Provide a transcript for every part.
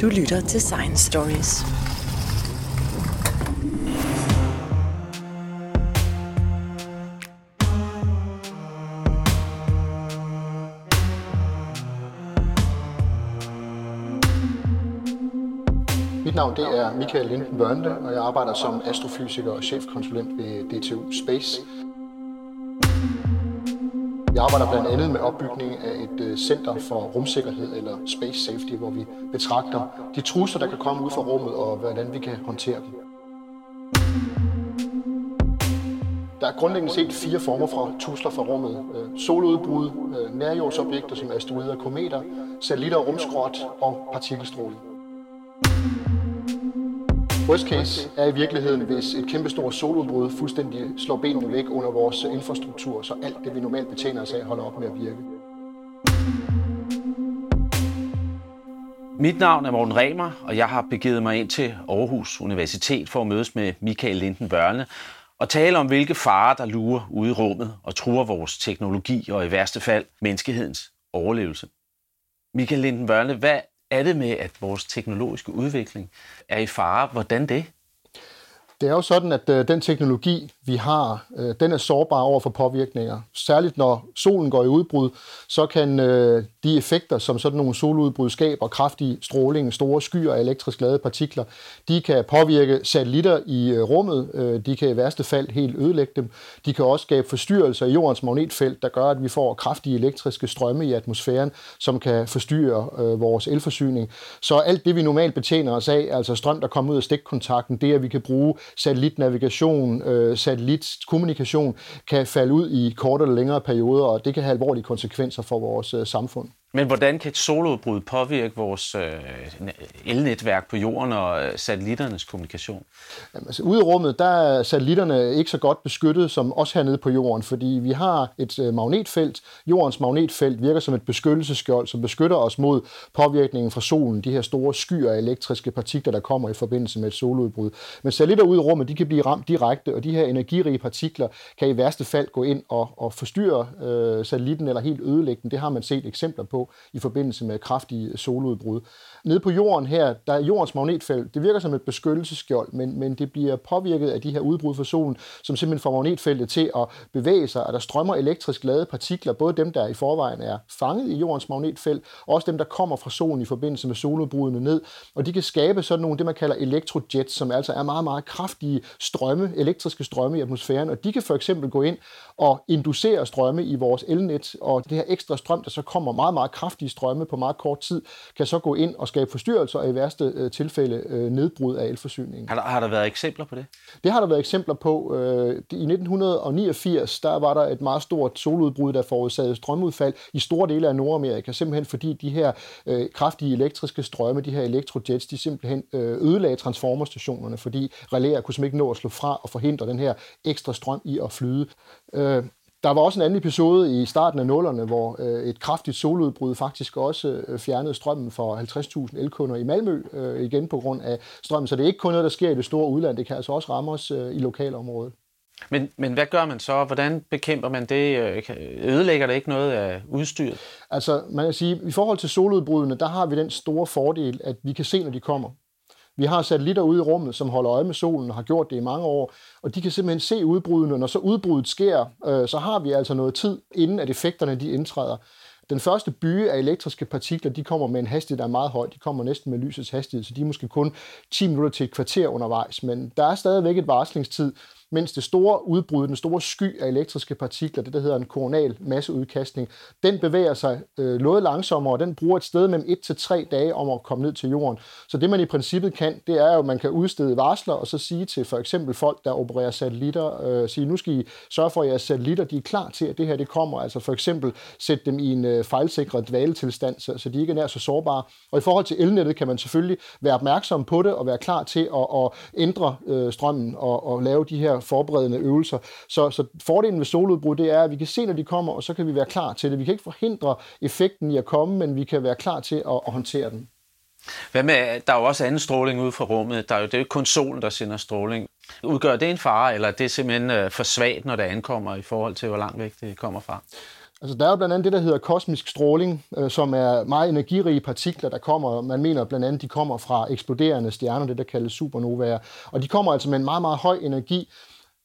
Du lytter til Science Stories. Mit navn det er Michael Linden Børnle, og jeg arbejder som astrofysiker og chefkonsulent ved DTU Space. Jeg arbejder blandt andet med opbygning af et øh, center for rumsikkerhed eller space safety, hvor vi betragter de trusler, der kan komme ud fra rummet, og hvordan vi kan håndtere dem. Der er grundlæggende set fire former for trusler fra rummet. Øh, soludbrud, øh, nærjordsobjekter som asteroider og kometer, satellitter og rumskrot og partikelstråling. Worst case er i virkeligheden, hvis et kæmpestort soludbrud fuldstændig slår benene væk under vores øh, infrastruktur, så alt det, vi normalt betjener os af, holder op med at virke. Mit navn er Morten Remer, og jeg har begivet mig ind til Aarhus Universitet for at mødes med Michael Linden Børne og tale om, hvilke farer, der lurer ude i rummet og truer vores teknologi og i værste fald menneskehedens overlevelse. Michael Linden Børne, hvad er det med, at vores teknologiske udvikling er i fare? Hvordan det? Det er jo sådan, at øh, den teknologi, vi har, øh, den er sårbar over for påvirkninger. Særligt når solen går i udbrud, så kan øh, de effekter, som sådan nogle soludbrud skaber, kraftig stråling, store skyer af elektrisk ladede partikler, de kan påvirke satellitter i øh, rummet. Øh, de kan i værste fald helt ødelægge dem. De kan også skabe forstyrrelser i jordens magnetfelt, der gør, at vi får kraftige elektriske strømme i atmosfæren, som kan forstyrre øh, vores elforsyning. Så alt det, vi normalt betjener os af, altså strøm, der kommer ud af stikkontakten, det at vi kan bruge satellitnavigation, øh, satellitkommunikation, kan falde ud i kortere eller længere perioder, og det kan have alvorlige konsekvenser for vores øh, samfund. Men hvordan kan et soludbrud påvirke vores øh, elnetværk på jorden og øh, satellitternes kommunikation? Jamen, altså, ude i rummet, der er satellitterne ikke så godt beskyttet som os hernede på jorden, fordi vi har et øh, magnetfelt. Jordens magnetfelt virker som et beskyttelseskjold, som beskytter os mod påvirkningen fra solen, de her store skyer af elektriske partikler, der kommer i forbindelse med et soludbrud. Men satellitter ude i rummet, de kan blive ramt direkte, og de her energirige partikler kan i værste fald gå ind og, og forstyrre øh, satellitten eller helt ødelægge den. Det har man set eksempler på i forbindelse med kraftige soludbrud. Nede på jorden her, der er jordens magnetfelt, det virker som et beskyttelsesskjold, men, men det bliver påvirket af de her udbrud fra solen, som simpelthen får magnetfeltet til at bevæge sig, og der strømmer elektrisk ladede partikler, både dem, der i forvejen er fanget i jordens magnetfelt, og også dem, der kommer fra solen i forbindelse med soludbrudene ned, og de kan skabe sådan nogle, det man kalder elektrojets, som altså er meget, meget kraftige strømme, elektriske strømme i atmosfæren, og de kan for eksempel gå ind og inducere strømme i vores elnet, og det her ekstra strøm, der så kommer meget, meget kraftige strømme på meget kort tid, kan så gå ind og skabe forstyrrelser og i værste øh, tilfælde øh, nedbrud af elforsyningen. Har der, har der været eksempler på det? Det har der været eksempler på. Øh, I 1989 der var der et meget stort soludbrud, der forårsagede strømudfald i store dele af Nordamerika, simpelthen fordi de her øh, kraftige elektriske strømme, de her elektrojets, de simpelthen øh, ødelagde transformerstationerne, fordi relæer kunne simpelthen ikke nå at slå fra og forhindre den her ekstra strøm i at flyde. Øh, der var også en anden episode i starten af nullerne, hvor øh, et kraftigt soludbrud faktisk også øh, fjernede strømmen for 50.000 elkunder i Malmø, øh, igen på grund af strømmen. Så det er ikke kun noget, der sker i det store udland, det kan altså også ramme os øh, i lokalområdet. Men, men hvad gør man så? Hvordan bekæmper man det? Ødelægger det ikke noget af udstyret? Altså, man kan sige, i forhold til soludbrudene, der har vi den store fordel, at vi kan se, når de kommer. Vi har satellitter ude i rummet, som holder øje med solen og har gjort det i mange år, og de kan simpelthen se udbrudene. Når så udbruddet sker, øh, så har vi altså noget tid, inden at effekterne de indtræder. Den første byge af elektriske partikler, de kommer med en hastighed, der er meget høj. De kommer næsten med lysets hastighed, så de er måske kun 10 minutter til et kvarter undervejs. Men der er stadigvæk et varslingstid, mens det store udbrud, den store sky af elektriske partikler, det der hedder en koronal masseudkastning, den bevæger sig øh, noget langsommere, og den bruger et sted mellem 1 til 3 dage om at komme ned til jorden. Så det man i princippet kan, det er jo, at man kan udstede varsler og så sige til for eksempel folk, der opererer satellitter, øh, sige, nu skal I sørge for, at jeres satellitter de er klar til, at det her det kommer. Altså for eksempel sætte dem i en øh, fejlsikret dvaletilstand, så, så de ikke er nær så sårbare. Og i forhold til elnettet kan man selvfølgelig være opmærksom på det og være klar til at, at ændre øh, strømmen og, og lave de her forberedende øvelser. Så, så fordelen ved soludbrud, det er, at vi kan se, når de kommer, og så kan vi være klar til det. Vi kan ikke forhindre effekten i at komme, men vi kan være klar til at, at håndtere den. Hvad med, der er jo også anden stråling ude fra rummet. Der er jo, det er jo ikke kun solen, der sender stråling. Udgør det en fare, eller er det simpelthen øh, for svagt, når det ankommer i forhold til, hvor langt væk det kommer fra? Altså, der er jo blandt andet det, der hedder kosmisk stråling, øh, som er meget energirige partikler, der kommer. Man mener blandt andet, de kommer fra eksploderende stjerner, det der kaldes supernovaer. Og de kommer altså med en meget, meget høj energi,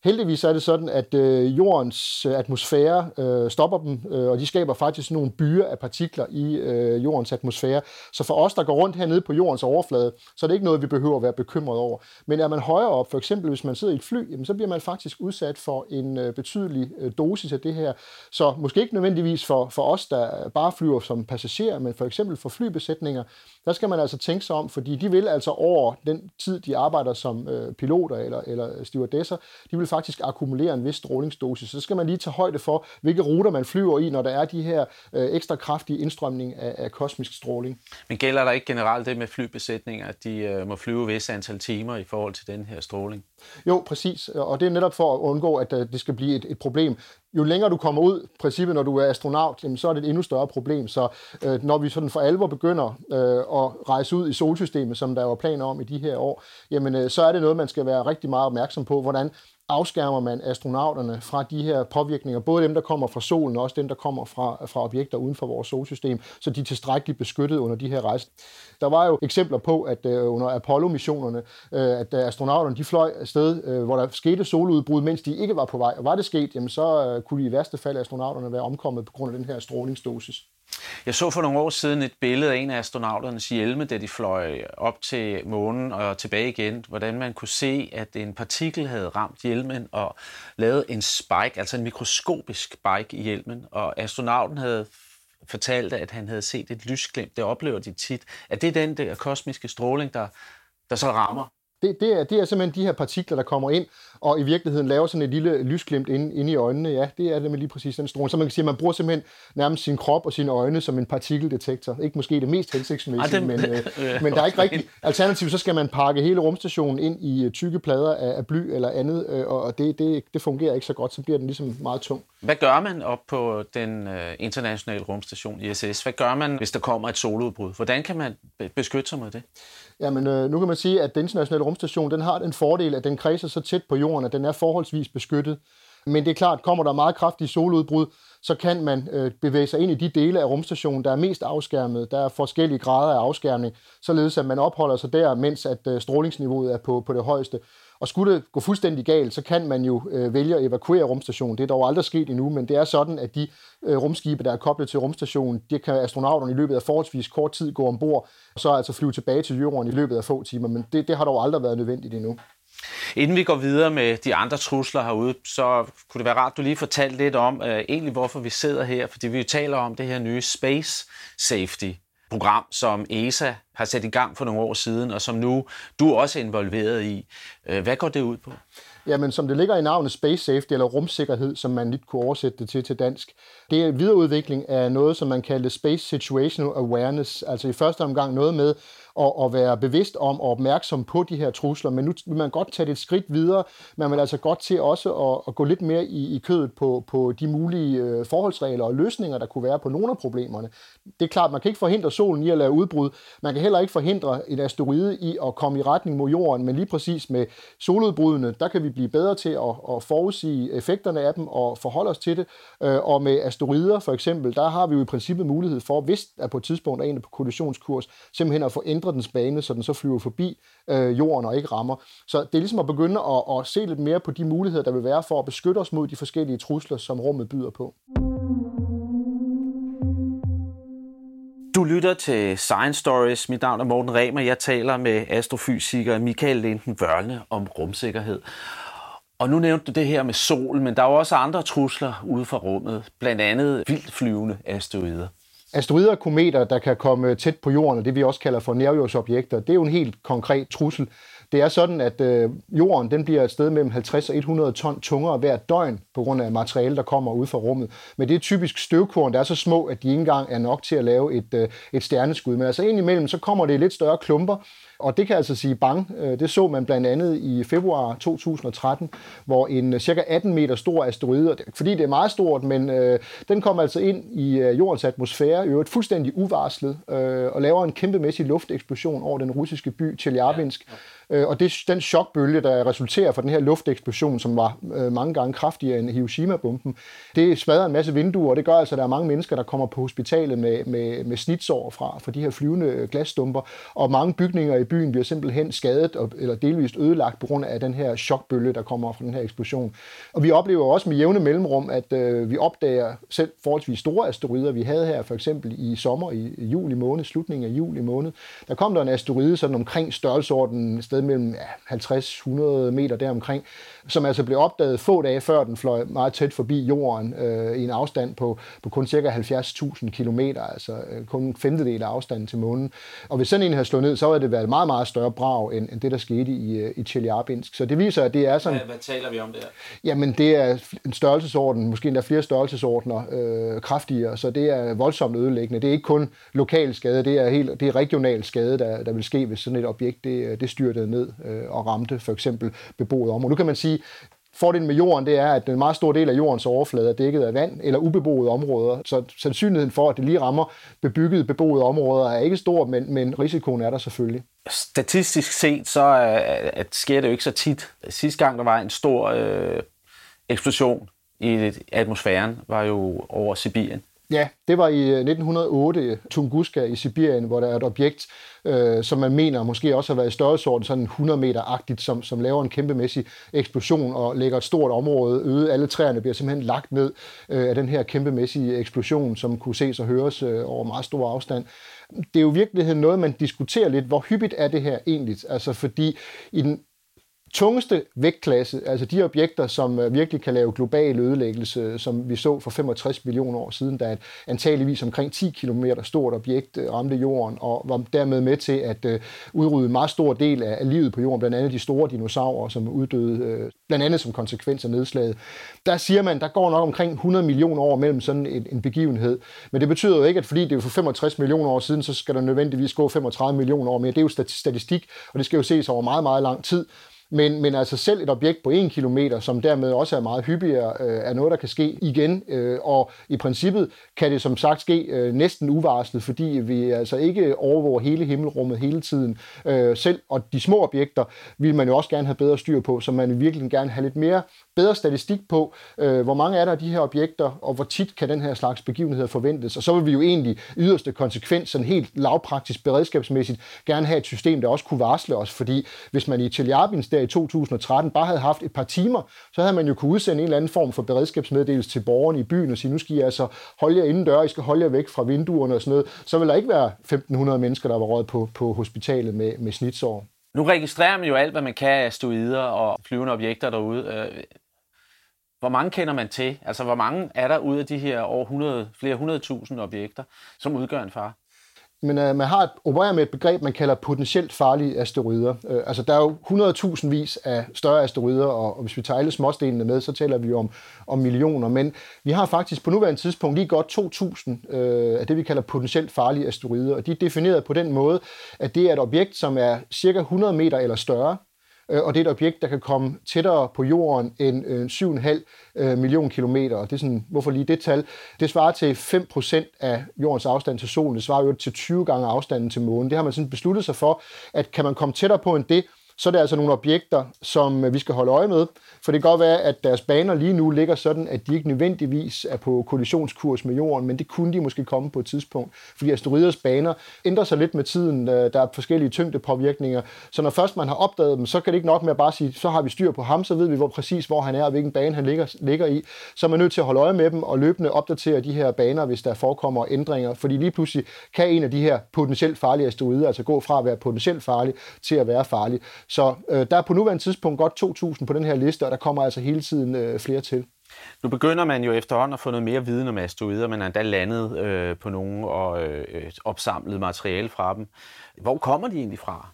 Heldigvis er det sådan, at øh, jordens øh, atmosfære øh, stopper dem, øh, og de skaber faktisk nogle byer af partikler i øh, jordens atmosfære. Så for os, der går rundt hernede på jordens overflade, så er det ikke noget, vi behøver at være bekymret over. Men er man højere op, for eksempel hvis man sidder i et fly, jamen, så bliver man faktisk udsat for en øh, betydelig øh, dosis af det her. Så måske ikke nødvendigvis for, for os, der bare flyver som passagerer, men for eksempel for flybesætninger, der skal man altså tænke sig om, fordi de vil altså over den tid, de arbejder som øh, piloter eller, eller stewardesser, de vil faktisk akkumulere en vis strålingsdosis. Så skal man lige tage højde for, hvilke ruter man flyver i, når der er de her øh, ekstra kraftige indstrømning af, af kosmisk stråling. Men gælder der ikke generelt det med flybesætninger, at de øh, må flyve vis antal timer i forhold til den her stråling? Jo, præcis. Og det er netop for at undgå, at øh, det skal blive et, et problem. Jo længere du kommer ud, princippet når du er astronaut, jamen, så er det et endnu større problem. Så øh, når vi sådan for alvor begynder øh, at rejse ud i solsystemet, som der var planer om i de her år, jamen, øh, så er det noget, man skal være rigtig meget opmærksom på, hvordan afskærmer man astronauterne fra de her påvirkninger, både dem, der kommer fra solen, og også dem, der kommer fra, fra objekter uden for vores solsystem, så de er tilstrækkeligt beskyttet under de her rejser. Der var jo eksempler på, at øh, under Apollo-missionerne, øh, at øh, astronauterne de fløj afsted, øh, hvor der skete soludbrud, mens de ikke var på vej. Og var det sket, jamen, så øh, kunne de i værste fald astronauterne være omkommet på grund af den her strålingsdosis. Jeg så for nogle år siden et billede af en af astronauternes hjelme, da de fløj op til månen og tilbage igen, hvordan man kunne se, at en partikel havde ramt hjelmen og lavet en spike, altså en mikroskopisk spike i hjelmen, og astronauten havde fortalt, at han havde set et lysglimt. Det oplever de tit. Er det den der kosmiske stråling, der, der så rammer? Det, det, er, det er simpelthen de her partikler, der kommer ind og i virkeligheden laver sådan et lille lysglimt inde, inde i øjnene. Ja, det er det med lige præcis den stråling. Så man kan sige, at man bruger simpelthen nærmest sin krop og sine øjne som en partikeldetektor. Ikke måske det mest hensigtsmæssige, men, øh, men der er ikke rigtig alternativ. Så skal man pakke hele rumstationen ind i øh, tykke plader af, af bly eller andet, øh, og det, det, det fungerer ikke så godt. Så bliver den ligesom meget tung. Hvad gør man op på den øh, internationale rumstation ISS? Hvad gør man, hvis der kommer et soludbrud? Hvordan kan man beskytte sig mod det? Jamen, øh, nu kan man sige, at den internationale rumstation den har den fordel, at den kredser så tæt på jorden, at den er forholdsvis beskyttet. Men det er klart, kommer der meget kraftige soludbrud, så kan man øh, bevæge sig ind i de dele af rumstationen, der er mest afskærmet. Der er forskellige grader af afskærmning, således at man opholder sig der, mens at øh, strålingsniveauet er på, på det højeste. Og skulle det gå fuldstændig galt, så kan man jo øh, vælge at evakuere rumstationen. Det er dog aldrig sket endnu, men det er sådan, at de øh, rumskibe, der er koblet til rumstationen, det kan astronauterne i løbet af forholdsvis kort tid gå ombord, og så altså flyve tilbage til jorden i løbet af få timer. Men det, det har dog aldrig været nødvendigt endnu. Inden vi går videre med de andre trusler herude, så kunne det være rart, at du lige fortalte lidt om uh, egentlig, hvorfor vi sidder her, fordi vi jo taler om det her nye Space Safety program, som ESA har sat i gang for nogle år siden, og som nu du også er involveret i. Uh, hvad går det ud på? Jamen, som det ligger i navnet Space Safety, eller rumsikkerhed, som man lidt kunne oversætte det til til dansk, det er en videreudvikling af noget, som man kalder Space Situational Awareness, altså i første omgang noget med og, at være bevidst om og opmærksom på de her trusler, men nu vil man godt tage det et skridt videre. Man vil altså godt til også at, at gå lidt mere i, i kødet på, på de mulige øh, forholdsregler og løsninger, der kunne være på nogle af problemerne. Det er klart, man kan ikke forhindre solen i at lave udbrud. Man kan heller ikke forhindre en asteroide i at komme i retning mod jorden, men lige præcis med soludbrudene, der kan vi blive bedre til at, at forudsige effekterne af dem og forholde os til det. Øh, og med asteroider for eksempel, der har vi jo i princippet mulighed for, hvis der på et tidspunkt er en på kollisionskurs, simpelthen at få ændret dens bane, så den så flyver forbi øh, jorden og ikke rammer. Så det er ligesom at begynde at, at se lidt mere på de muligheder, der vil være for at beskytte os mod de forskellige trusler, som rummet byder på. Du lytter til Science Stories. Mit navn er Morten Remer. Jeg taler med astrofysiker Michael Linden Vørne om rumsikkerhed. Og nu nævnte du det her med sol, men der er jo også andre trusler ude for rummet, blandt andet vildflyvende asteroider. Asteroider og kometer, der kan komme tæt på jorden, og det vi også kalder for nærjordsobjekter, det er jo en helt konkret trussel. Det er sådan, at øh, jorden den bliver et sted mellem 50 og 100 ton tungere hver døgn på grund af materiale, der kommer ud fra rummet. Men det er typisk støvkorn, der er så små, at de ikke engang er nok til at lave et, øh, et stjerneskud. Men altså indimellem, så kommer det i lidt større klumper, og det kan altså sige bang. Øh, det så man blandt andet i februar 2013, hvor en øh, cirka 18 meter stor asteroide, fordi det er meget stort, men øh, den kom altså ind i øh, jordens atmosfære, i øvrigt fuldstændig uvarslet, øh, og laver en kæmpemæssig lufteksplosion over den russiske by Tjeljabinsk. Øh, og det, den chokbølge, der resulterer fra den her lufteksplosion, som var øh, mange gange kraftigere end Hiroshima-bomben, det smadrer en masse vinduer, og det gør altså, at der er mange mennesker, der kommer på hospitalet med, med, med snitsår fra, fra de her flyvende øh, glasstumper, og mange bygninger i byen bliver simpelthen skadet og, eller delvist ødelagt på grund af den her chokbølge, der kommer fra den her eksplosion. Og vi oplever også med jævne mellemrum, at øh, vi opdager selv forholdsvis store asteroider. Vi havde her for eksempel i sommer, i juli måned, slutningen af juli måned, der kom der en asteroide sådan omkring størrelsesordenen, sted mellem ja, 50-100 meter deromkring, som altså blev opdaget få dage før den fløj meget tæt forbi jorden øh, i en afstand på, på kun cirka 70.000 km, altså øh, kun en femtedel af afstanden til månen. Og hvis sådan en havde slået ned, så havde det været et meget, meget større brag, end, end det, der skete i, øh, i Chelyabinsk. Så det viser, at det er sådan... Hvad, hvad taler vi om der? Jamen, det er en størrelsesorden, måske endda flere størrelsesordner øh, kraftigere, så det er voldsomt ødelæggende. Det er ikke kun lokal skade, det er, helt, det er regional skade, der, der vil ske, hvis sådan et objekt det, det styrtede ned øh, og ramte for eksempel beboet område. Nu kan man sige, Fordelen med jorden, det er, at en meget stor del af jordens overflade er dækket af vand eller ubeboede områder. Så sandsynligheden for, at det lige rammer bebyggede beboede områder, er ikke stor, men, men risikoen er der selvfølgelig. Statistisk set, så at sker det jo ikke så tit. Sidste gang, der var en stor øh, eksplosion i atmosfæren, var jo over Sibirien. Ja, det var i øh, 1908 øh, Tunguska i Sibirien, hvor der er et objekt, øh, som man mener måske også har været i størrelsesorden sådan 100 meter-agtigt, som, som laver en kæmpemæssig eksplosion og lægger et stort område øde. Alle træerne bliver simpelthen lagt ned øh, af den her kæmpemæssige eksplosion, som kunne ses og høres øh, over meget stor afstand. Det er jo i virkeligheden noget, man diskuterer lidt, hvor hyppigt er det her egentlig? Altså fordi i den tungeste vægtklasse, altså de objekter, som øh, virkelig kan lave global ødelæggelse, som vi så for 65 millioner år siden, da et antageligvis omkring 10 km stort objekt øh, ramte jorden, og var dermed med til at øh, udrydde en meget stor del af livet på jorden, blandt andet de store dinosaurer, som uddøde, blandt andet som konsekvens af nedslaget. Der siger man, der går nok omkring 100 millioner år mellem sådan en, en begivenhed, men det betyder jo ikke, at fordi det er for 65 millioner år siden, så skal der nødvendigvis gå 35 millioner år mere. Det er jo statistik, og det skal jo ses over meget, meget lang tid. Men, men altså selv et objekt på 1 km, som dermed også er meget hyppigere, øh, er noget, der kan ske igen. Øh, og i princippet kan det som sagt ske øh, næsten uvarslet, fordi vi altså ikke overvåger hele himmelrummet hele tiden. Øh, selv og de små objekter vil man jo også gerne have bedre styr på, så man vil virkelig gerne have lidt mere bedre statistik på, øh, hvor mange er der af de her objekter, og hvor tit kan den her slags begivenheder forventes. Og så vil vi jo egentlig yderste konsekvens, sådan helt lavpraktisk beredskabsmæssigt, gerne have et system, der også kunne varsle os, fordi hvis man i Chelyabinsk der i 2013 bare havde haft et par timer, så havde man jo kunne udsende en eller anden form for beredskabsmeddelelse til borgerne i byen og sige, nu skal I altså holde jer indendør, I skal holde jer væk fra vinduerne og sådan noget. Så vil der ikke være 1.500 mennesker, der var råd på, på hospitalet med, med snitsår. Nu registrerer man jo alt, hvad man kan af stoider og flyvende objekter derude. Øh, hvor mange kender man til? Altså, hvor mange er der ud af de her over 100, flere 100.000 objekter, som udgør en fare? Men øh, man har et, opererer med et begreb, man kalder potentielt farlige asteroider. Øh, altså, der er jo 100.000 vis af større asteroider, og, og hvis vi tager alle småstenene med, så taler vi om, om millioner. Men vi har faktisk på nuværende tidspunkt lige godt 2.000 øh, af det, vi kalder potentielt farlige asteroider. Og de er defineret på den måde, at det er et objekt, som er cirka 100 meter eller større, Øh, og det er et objekt, der kan komme tættere på jorden end øh, 7,5 øh, million kilometer. Og det er sådan, hvorfor lige det tal? Det svarer til 5% af jordens afstand til solen. Det svarer jo til 20 gange afstanden til månen. Det har man sådan besluttet sig for, at kan man komme tættere på end det, så er det altså nogle objekter, som vi skal holde øje med. For det kan godt være, at deres baner lige nu ligger sådan, at de ikke nødvendigvis er på kollisionskurs med jorden, men det kunne de måske komme på et tidspunkt. Fordi asteroiders baner ændrer sig lidt med tiden. Øh, der er forskellige tyngdepåvirkninger. Så når først man har opdaget dem, så kan det ikke nok med at bare sige, så har vi styr på ham, så ved vi hvor præcis, hvor han er og hvilken bane han ligger, ligger i. Så er man nødt til at holde øje med dem og løbende opdatere de her baner, hvis der forekommer ændringer. Fordi lige pludselig kan en af de her potentielt farlige asteroider altså gå fra at være potentielt farlig til at være farlig. Så øh, der er på nuværende tidspunkt godt 2.000 på den her liste, og der kommer altså hele tiden øh, flere til. Nu begynder man jo efterhånden at få noget mere viden om asteroider, man er endda landet øh, på nogle og øh, opsamlet materiale fra dem. Hvor kommer de egentlig fra?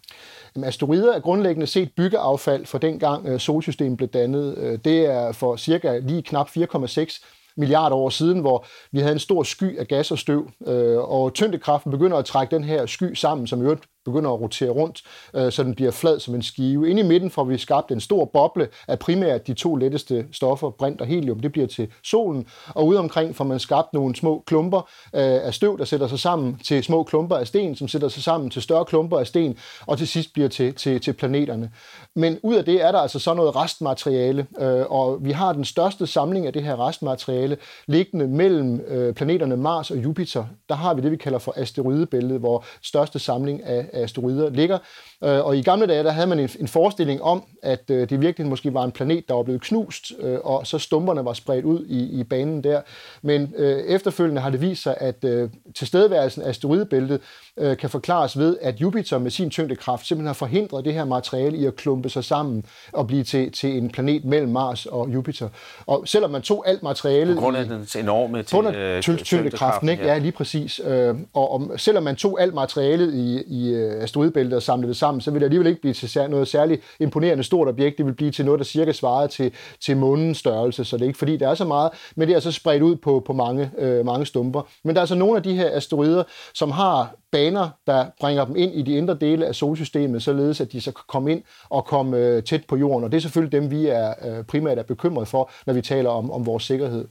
Jamen, asteroider er grundlæggende set byggeaffald fra dengang øh, solsystemet blev dannet. Øh, det er for cirka lige knap 4,6 milliarder år siden, hvor vi havde en stor sky af gas og støv, øh, og tyngdekraften begynder at trække den her sky sammen, som jo begynder at rotere rundt, øh, så den bliver flad som en skive. Inde i midten får vi skabt en stor boble af primært de to letteste stoffer, brint og helium. Det bliver til solen, og ude omkring får man skabt nogle små klumper øh, af støv, der sætter sig sammen til små klumper af sten, som sætter sig sammen til større klumper af sten, og til sidst bliver til, til, til planeterne. Men ud af det er der altså så noget restmateriale, øh, og vi har den største samling af det her restmateriale liggende mellem øh, planeterne Mars og Jupiter. Der har vi det, vi kalder for asteroidebæltet, hvor største samling af asteroider ligger. Øh, og i gamle dage, der havde man en, en forestilling om, at øh, det virkelig måske var en planet, der var blevet knust, øh, og så stumperne var spredt ud i, i banen der. Men øh, efterfølgende har det vist sig, at øh, tilstedeværelsen af asteroidebæltet øh, kan forklares ved, at Jupiter med sin tyngdekraft simpelthen har forhindret det her materiale i at klumpe sig sammen og blive til, til en planet mellem Mars og Jupiter. Og selvom man tog alt materialet... På grund af den enorme til, øh, tyngdekraften, ikke? Ja. ja, lige præcis. Øh, og om, selvom man tog alt materialet i, i asteroidebæltet og samlede det sammen, så vil det alligevel ikke blive til noget særligt imponerende stort objekt. Det vil blive til noget, der cirka svarer til, til månens størrelse, så det er ikke fordi, der er så meget, men det er så spredt ud på, på mange, øh, mange stumper. Men der er så nogle af de her asteroider, som har baner, der bringer dem ind i de indre dele af solsystemet, således at de så kan komme ind og komme øh, tæt på jorden. Og det er selvfølgelig dem, vi er øh, primært er bekymret for, når vi taler om, om vores sikkerhed.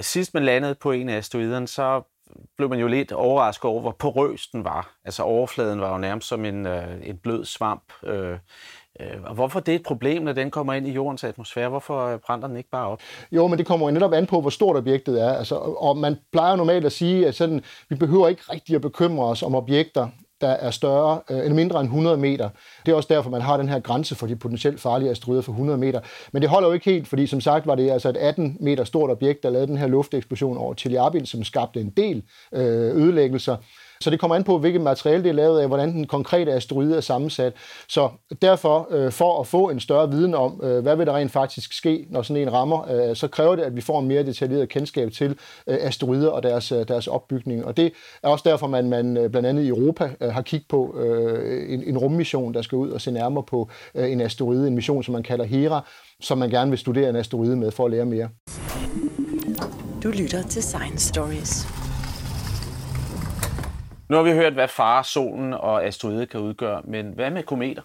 Sidst man landede på en af asteroiderne, så blev man jo lidt overrasket over, hvor porøs den var. Altså overfladen var jo nærmest som en, øh, en blød svamp. Øh, øh, og hvorfor det er et problem, når den kommer ind i jordens atmosfære? Hvorfor øh, brænder den ikke bare op? Jo, men det kommer jo netop an på, hvor stort objektet er. Altså, og man plejer normalt at sige, at sådan, vi behøver ikke rigtig at bekymre os om objekter, der er større øh, eller mindre end 100 meter. Det er også derfor, man har den her grænse for de potentielt farlige asteroider for 100 meter. Men det holder jo ikke helt, fordi som sagt var det altså et 18 meter stort objekt, der lavede den her lufteksplosion over Chelyabinsk, som skabte en del øh, ødelæggelser. Så det kommer an på, hvilket materiale det er lavet af, hvordan den konkrete asteroide er sammensat. Så derfor, øh, for at få en større viden om, øh, hvad vil der rent faktisk ske, når sådan en rammer, øh, så kræver det, at vi får en mere detaljeret kendskab til øh, asteroider og deres, øh, deres opbygning. Og det er også derfor, man, man øh, blandt andet i Europa øh, har kigget på øh, en, en rummission, der skal ud og se nærmere på øh, en asteroide, en mission, som man kalder Hera, som man gerne vil studere en asteroide med for at lære mere. Du lytter til Science Stories. Nu har vi hørt, hvad far, solen og asteroider kan udgøre, men hvad med kometer?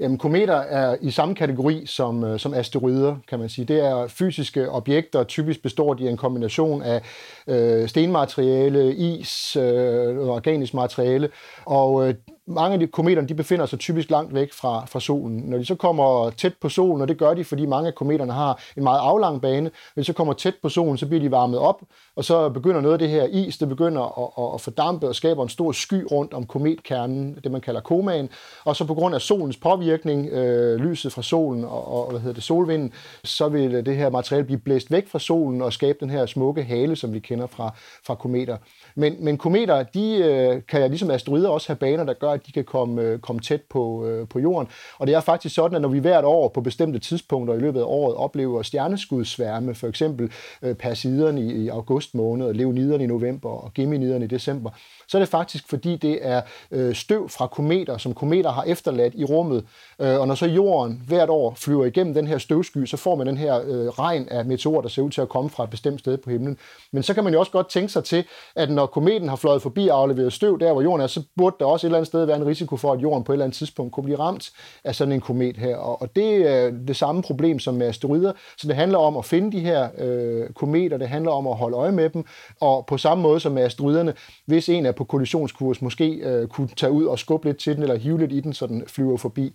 Jamen, kometer er i samme kategori som, øh, som asteroider, kan man sige. Det er fysiske objekter, typisk består de af en kombination af øh, stenmateriale, is, øh, organisk materiale, og øh, mange af de kometerne de befinder sig typisk langt væk fra, fra solen. Når de så kommer tæt på solen, og det gør de, fordi mange af kometerne har en meget aflang bane, når de så kommer tæt på solen, så bliver de varmet op, og så begynder noget af det her is, det begynder at, at, fordampe og skaber en stor sky rundt om kometkernen, det man kalder komaen, og så på grund af solens påvirkning, øh, lyset fra solen og, og hvad hedder det, solvinden, så vil det her materiale blive blæst væk fra solen og skabe den her smukke hale, som vi kender fra, fra kometer. Men, men kometer, de øh, kan ligesom asteroider også have baner, der gør, at de kan komme, øh, komme tæt på, øh, på jorden. Og det er faktisk sådan, at når vi hvert år på bestemte tidspunkter i løbet af året oplever stjerneskudsværme, for eksempel øh, persiderne i, i august måned, leoniderne i november og geminiderne i december, så er det faktisk, fordi det er øh, støv fra kometer, som kometer har efterladt i rummet. Øh, og når så jorden hvert år flyver igennem den her støvsky, så får man den her øh, regn af meteorer, der ser ud til at komme fra et bestemt sted på himlen. Men så kan man jo også godt tænke sig til, at når kometen har fløjet forbi og afleveret støv der, hvor jorden er, så burde der også et eller andet sted være en risiko for, at jorden på et eller andet tidspunkt kunne blive ramt af sådan en komet her. Og det er det samme problem som med asteroider. Så det handler om at finde de her øh, kometer, det handler om at holde øje med dem, og på samme måde som med asteroiderne, hvis en er på kollisionskurs, måske øh, kunne tage ud og skubbe lidt til den, eller hive lidt i den, så den flyver forbi.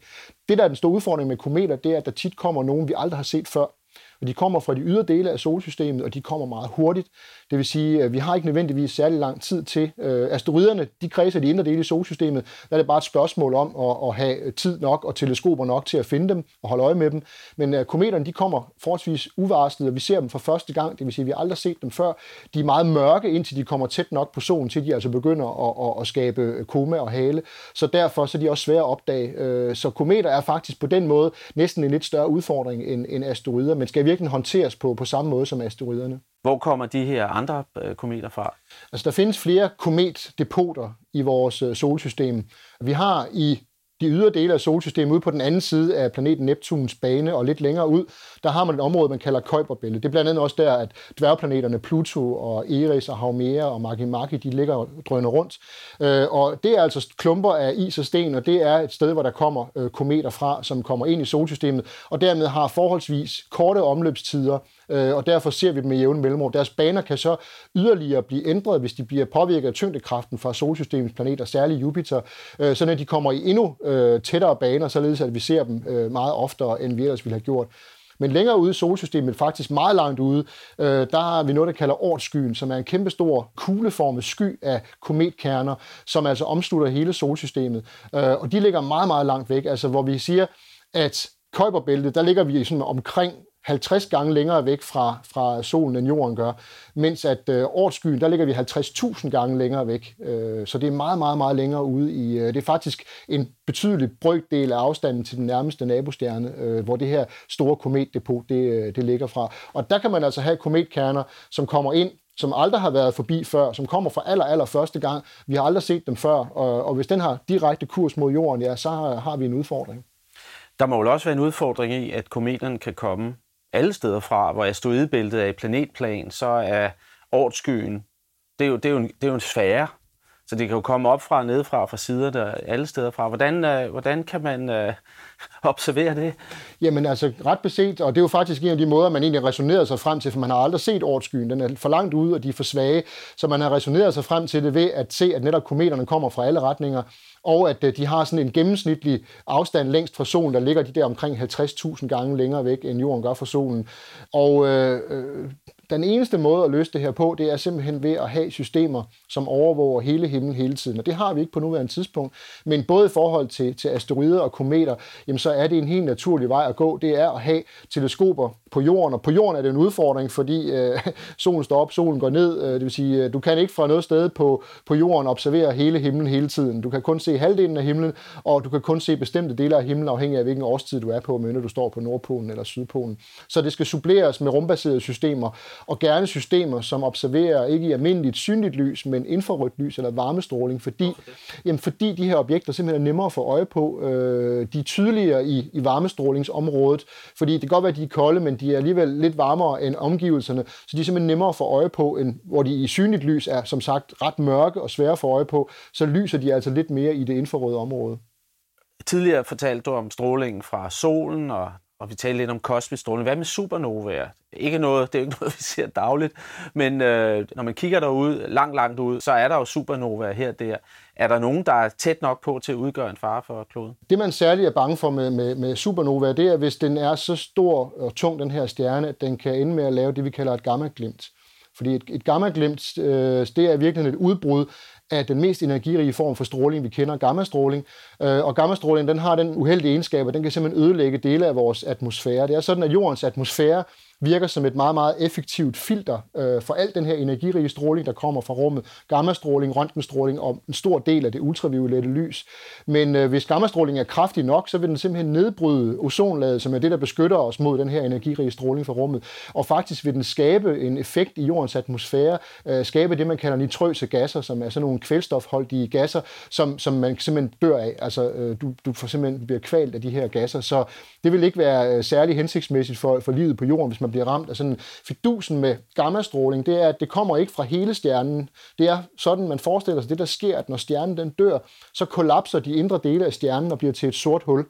Det, der er den store udfordring med kometer, det er, at der tit kommer nogen, vi aldrig har set før. Og de kommer fra de ydre dele af solsystemet, og de kommer meget hurtigt. Det vil sige, at vi har ikke nødvendigvis særlig lang tid til. Øh, asteroiderne, de kredser de indre dele i solsystemet. Der er det bare et spørgsmål om at, at have tid nok og teleskoper nok til at finde dem og holde øje med dem. Men øh, kometerne, de kommer forholdsvis uvarslet, og vi ser dem for første gang. Det vil sige, at vi aldrig set dem før. De er meget mørke, indtil de kommer tæt nok på solen, til de altså begynder at, at, at skabe koma og hale. Så derfor så er de også svære at opdage. Øh, så kometer er faktisk på den måde næsten en lidt større udfordring end, end asteroider, men skal virkelig håndteres på, på samme måde som asteroiderne. Hvor kommer de her andre øh, kometer fra? Altså, der findes flere kometdepoter i vores øh, solsystem. Vi har i de ydre dele af solsystemet ude på den anden side af planeten Neptuns bane og lidt længere ud, der har man et område, man kalder Kuiperbæltet. Det er blandt andet også der, at dværgplaneterne Pluto og Eris og Haumea og Makimaki, de ligger og drøner rundt. Øh, og det er altså klumper af is og sten, og det er et sted, hvor der kommer øh, kometer fra, som kommer ind i solsystemet, og dermed har forholdsvis korte omløbstider, øh, og derfor ser vi dem med jævne mellemrum. Deres baner kan så yderligere blive ændret, hvis de bliver påvirket af tyngdekraften fra solsystemets planeter, særligt Jupiter, øh, når de kommer i endnu øh, tættere baner, således at vi ser dem øh, meget oftere, end vi ellers ville have gjort. Men længere ude i solsystemet, faktisk meget langt ude, øh, der har vi noget, der kalder Ortskyen, som er en kæmpestor kugleformet sky af kometkerner, som altså omslutter hele solsystemet. Øh, og de ligger meget, meget langt væk, altså hvor vi siger, at Kuiperbæltet, der ligger vi sådan omkring 50 gange længere væk fra, fra solen, end jorden gør, mens at øh, årsskyen, der ligger vi 50.000 gange længere væk. Øh, så det er meget, meget, meget længere ude i... Øh, det er faktisk en betydelig brøkdel af afstanden til den nærmeste nabostjerne, øh, hvor det her store kometdepot, det, øh, det ligger fra. Og der kan man altså have kometkerner, som kommer ind som aldrig har været forbi før, som kommer fra aller, aller første gang. Vi har aldrig set dem før, og, og hvis den har direkte kurs mod jorden, ja, så har, har vi en udfordring. Der må jo også være en udfordring i, at kometerne kan komme alle steder fra, hvor asteroidebæltet er i planetplan, så er årtskyen, det er jo, det er jo, en, det er jo en sfære, så det kan jo komme op fra, ned fra fra sider, der alle steder fra. Hvordan, øh, hvordan kan man øh, observere det? Jamen altså ret beset, og det er jo faktisk en af de måder, man egentlig resonerer sig frem til, for man har aldrig set årtskyen. Den er for langt ude, og de er for svage, så man har resoneret sig frem til det ved at se, at netop kometerne kommer fra alle retninger, og at øh, de har sådan en gennemsnitlig afstand længst fra solen, der ligger de der omkring 50.000 gange længere væk, end jorden gør fra solen. Og øh, øh den eneste måde at løse det her på, det er simpelthen ved at have systemer, som overvåger hele himlen hele tiden. Og det har vi ikke på nuværende tidspunkt. Men både i forhold til, til asteroider og kometer, jamen så er det en helt naturlig vej at gå. Det er at have teleskoper på jorden. Og på jorden er det en udfordring, fordi øh, solen står op, solen går ned. Øh, det vil sige, øh, du kan ikke fra noget sted på, på jorden observere hele himlen hele tiden. Du kan kun se halvdelen af himlen, og du kan kun se bestemte dele af himlen, afhængig af hvilken årstid du er på, men du står på Nordpolen eller Sydpolen. Så det skal suppleres med rumbaserede systemer og gerne systemer, som observerer ikke i almindeligt synligt lys, men infrarødt lys eller varmestråling, fordi, jamen, fordi de her objekter simpelthen er nemmere at få øje på. Øh, de er tydeligere i, i varmestrålingsområdet, fordi det kan godt være, at de er kolde, men de er alligevel lidt varmere end omgivelserne, så de er simpelthen nemmere at få øje på, end hvor de i synligt lys er som sagt ret mørke og svære at få øje på, så lyser de altså lidt mere i det infrarøde område. Tidligere fortalte du om strålingen fra solen og og vi talte lidt om kosmisk stråling. Hvad med supernovaer? Ikke noget, det er jo ikke noget, vi ser dagligt, men øh, når man kigger derud, langt, langt ud, så er der jo supernovaer her og der. Er der nogen, der er tæt nok på til at udgøre en fare for kloden? Det, man særligt er bange for med, med, med supernovaer, det er, hvis den er så stor og tung, den her stjerne, at den kan ende med at lave det, vi kalder et gammaglimt. Fordi et, et gammaglimt, øh, det er virkelig et udbrud af den mest energirige form for stråling, vi kender, gammastråling. Øh, og gammastråling, den har den uheldige egenskab, at den kan simpelthen ødelægge dele af vores atmosfære. Det er sådan, at jordens atmosfære virker som et meget, meget effektivt filter øh, for al den her energirige stråling, der kommer fra rummet. Gammastråling, røntgenstråling og en stor del af det ultraviolette lys. Men øh, hvis gammastråling er kraftig nok, så vil den simpelthen nedbryde ozonlaget, som er det, der beskytter os mod den her energirige stråling fra rummet. Og faktisk vil den skabe en effekt i jordens atmosfære, øh, skabe det, man kalder nitrøse gasser, som er sådan nogle kvælstofholdige gasser, som, som man simpelthen dør af. Altså, øh, du, du får simpelthen bliver kvalt af de her gasser. Så det vil ikke være øh, særlig hensigtsmæssigt for, for livet på jorden, hvis man bliver ramt af sådan fidusen med gammastråling, det er, at det kommer ikke fra hele stjernen. Det er sådan, man forestiller sig det, der sker, at når stjernen den dør, så kollapser de indre dele af stjernen og bliver til et sort hul.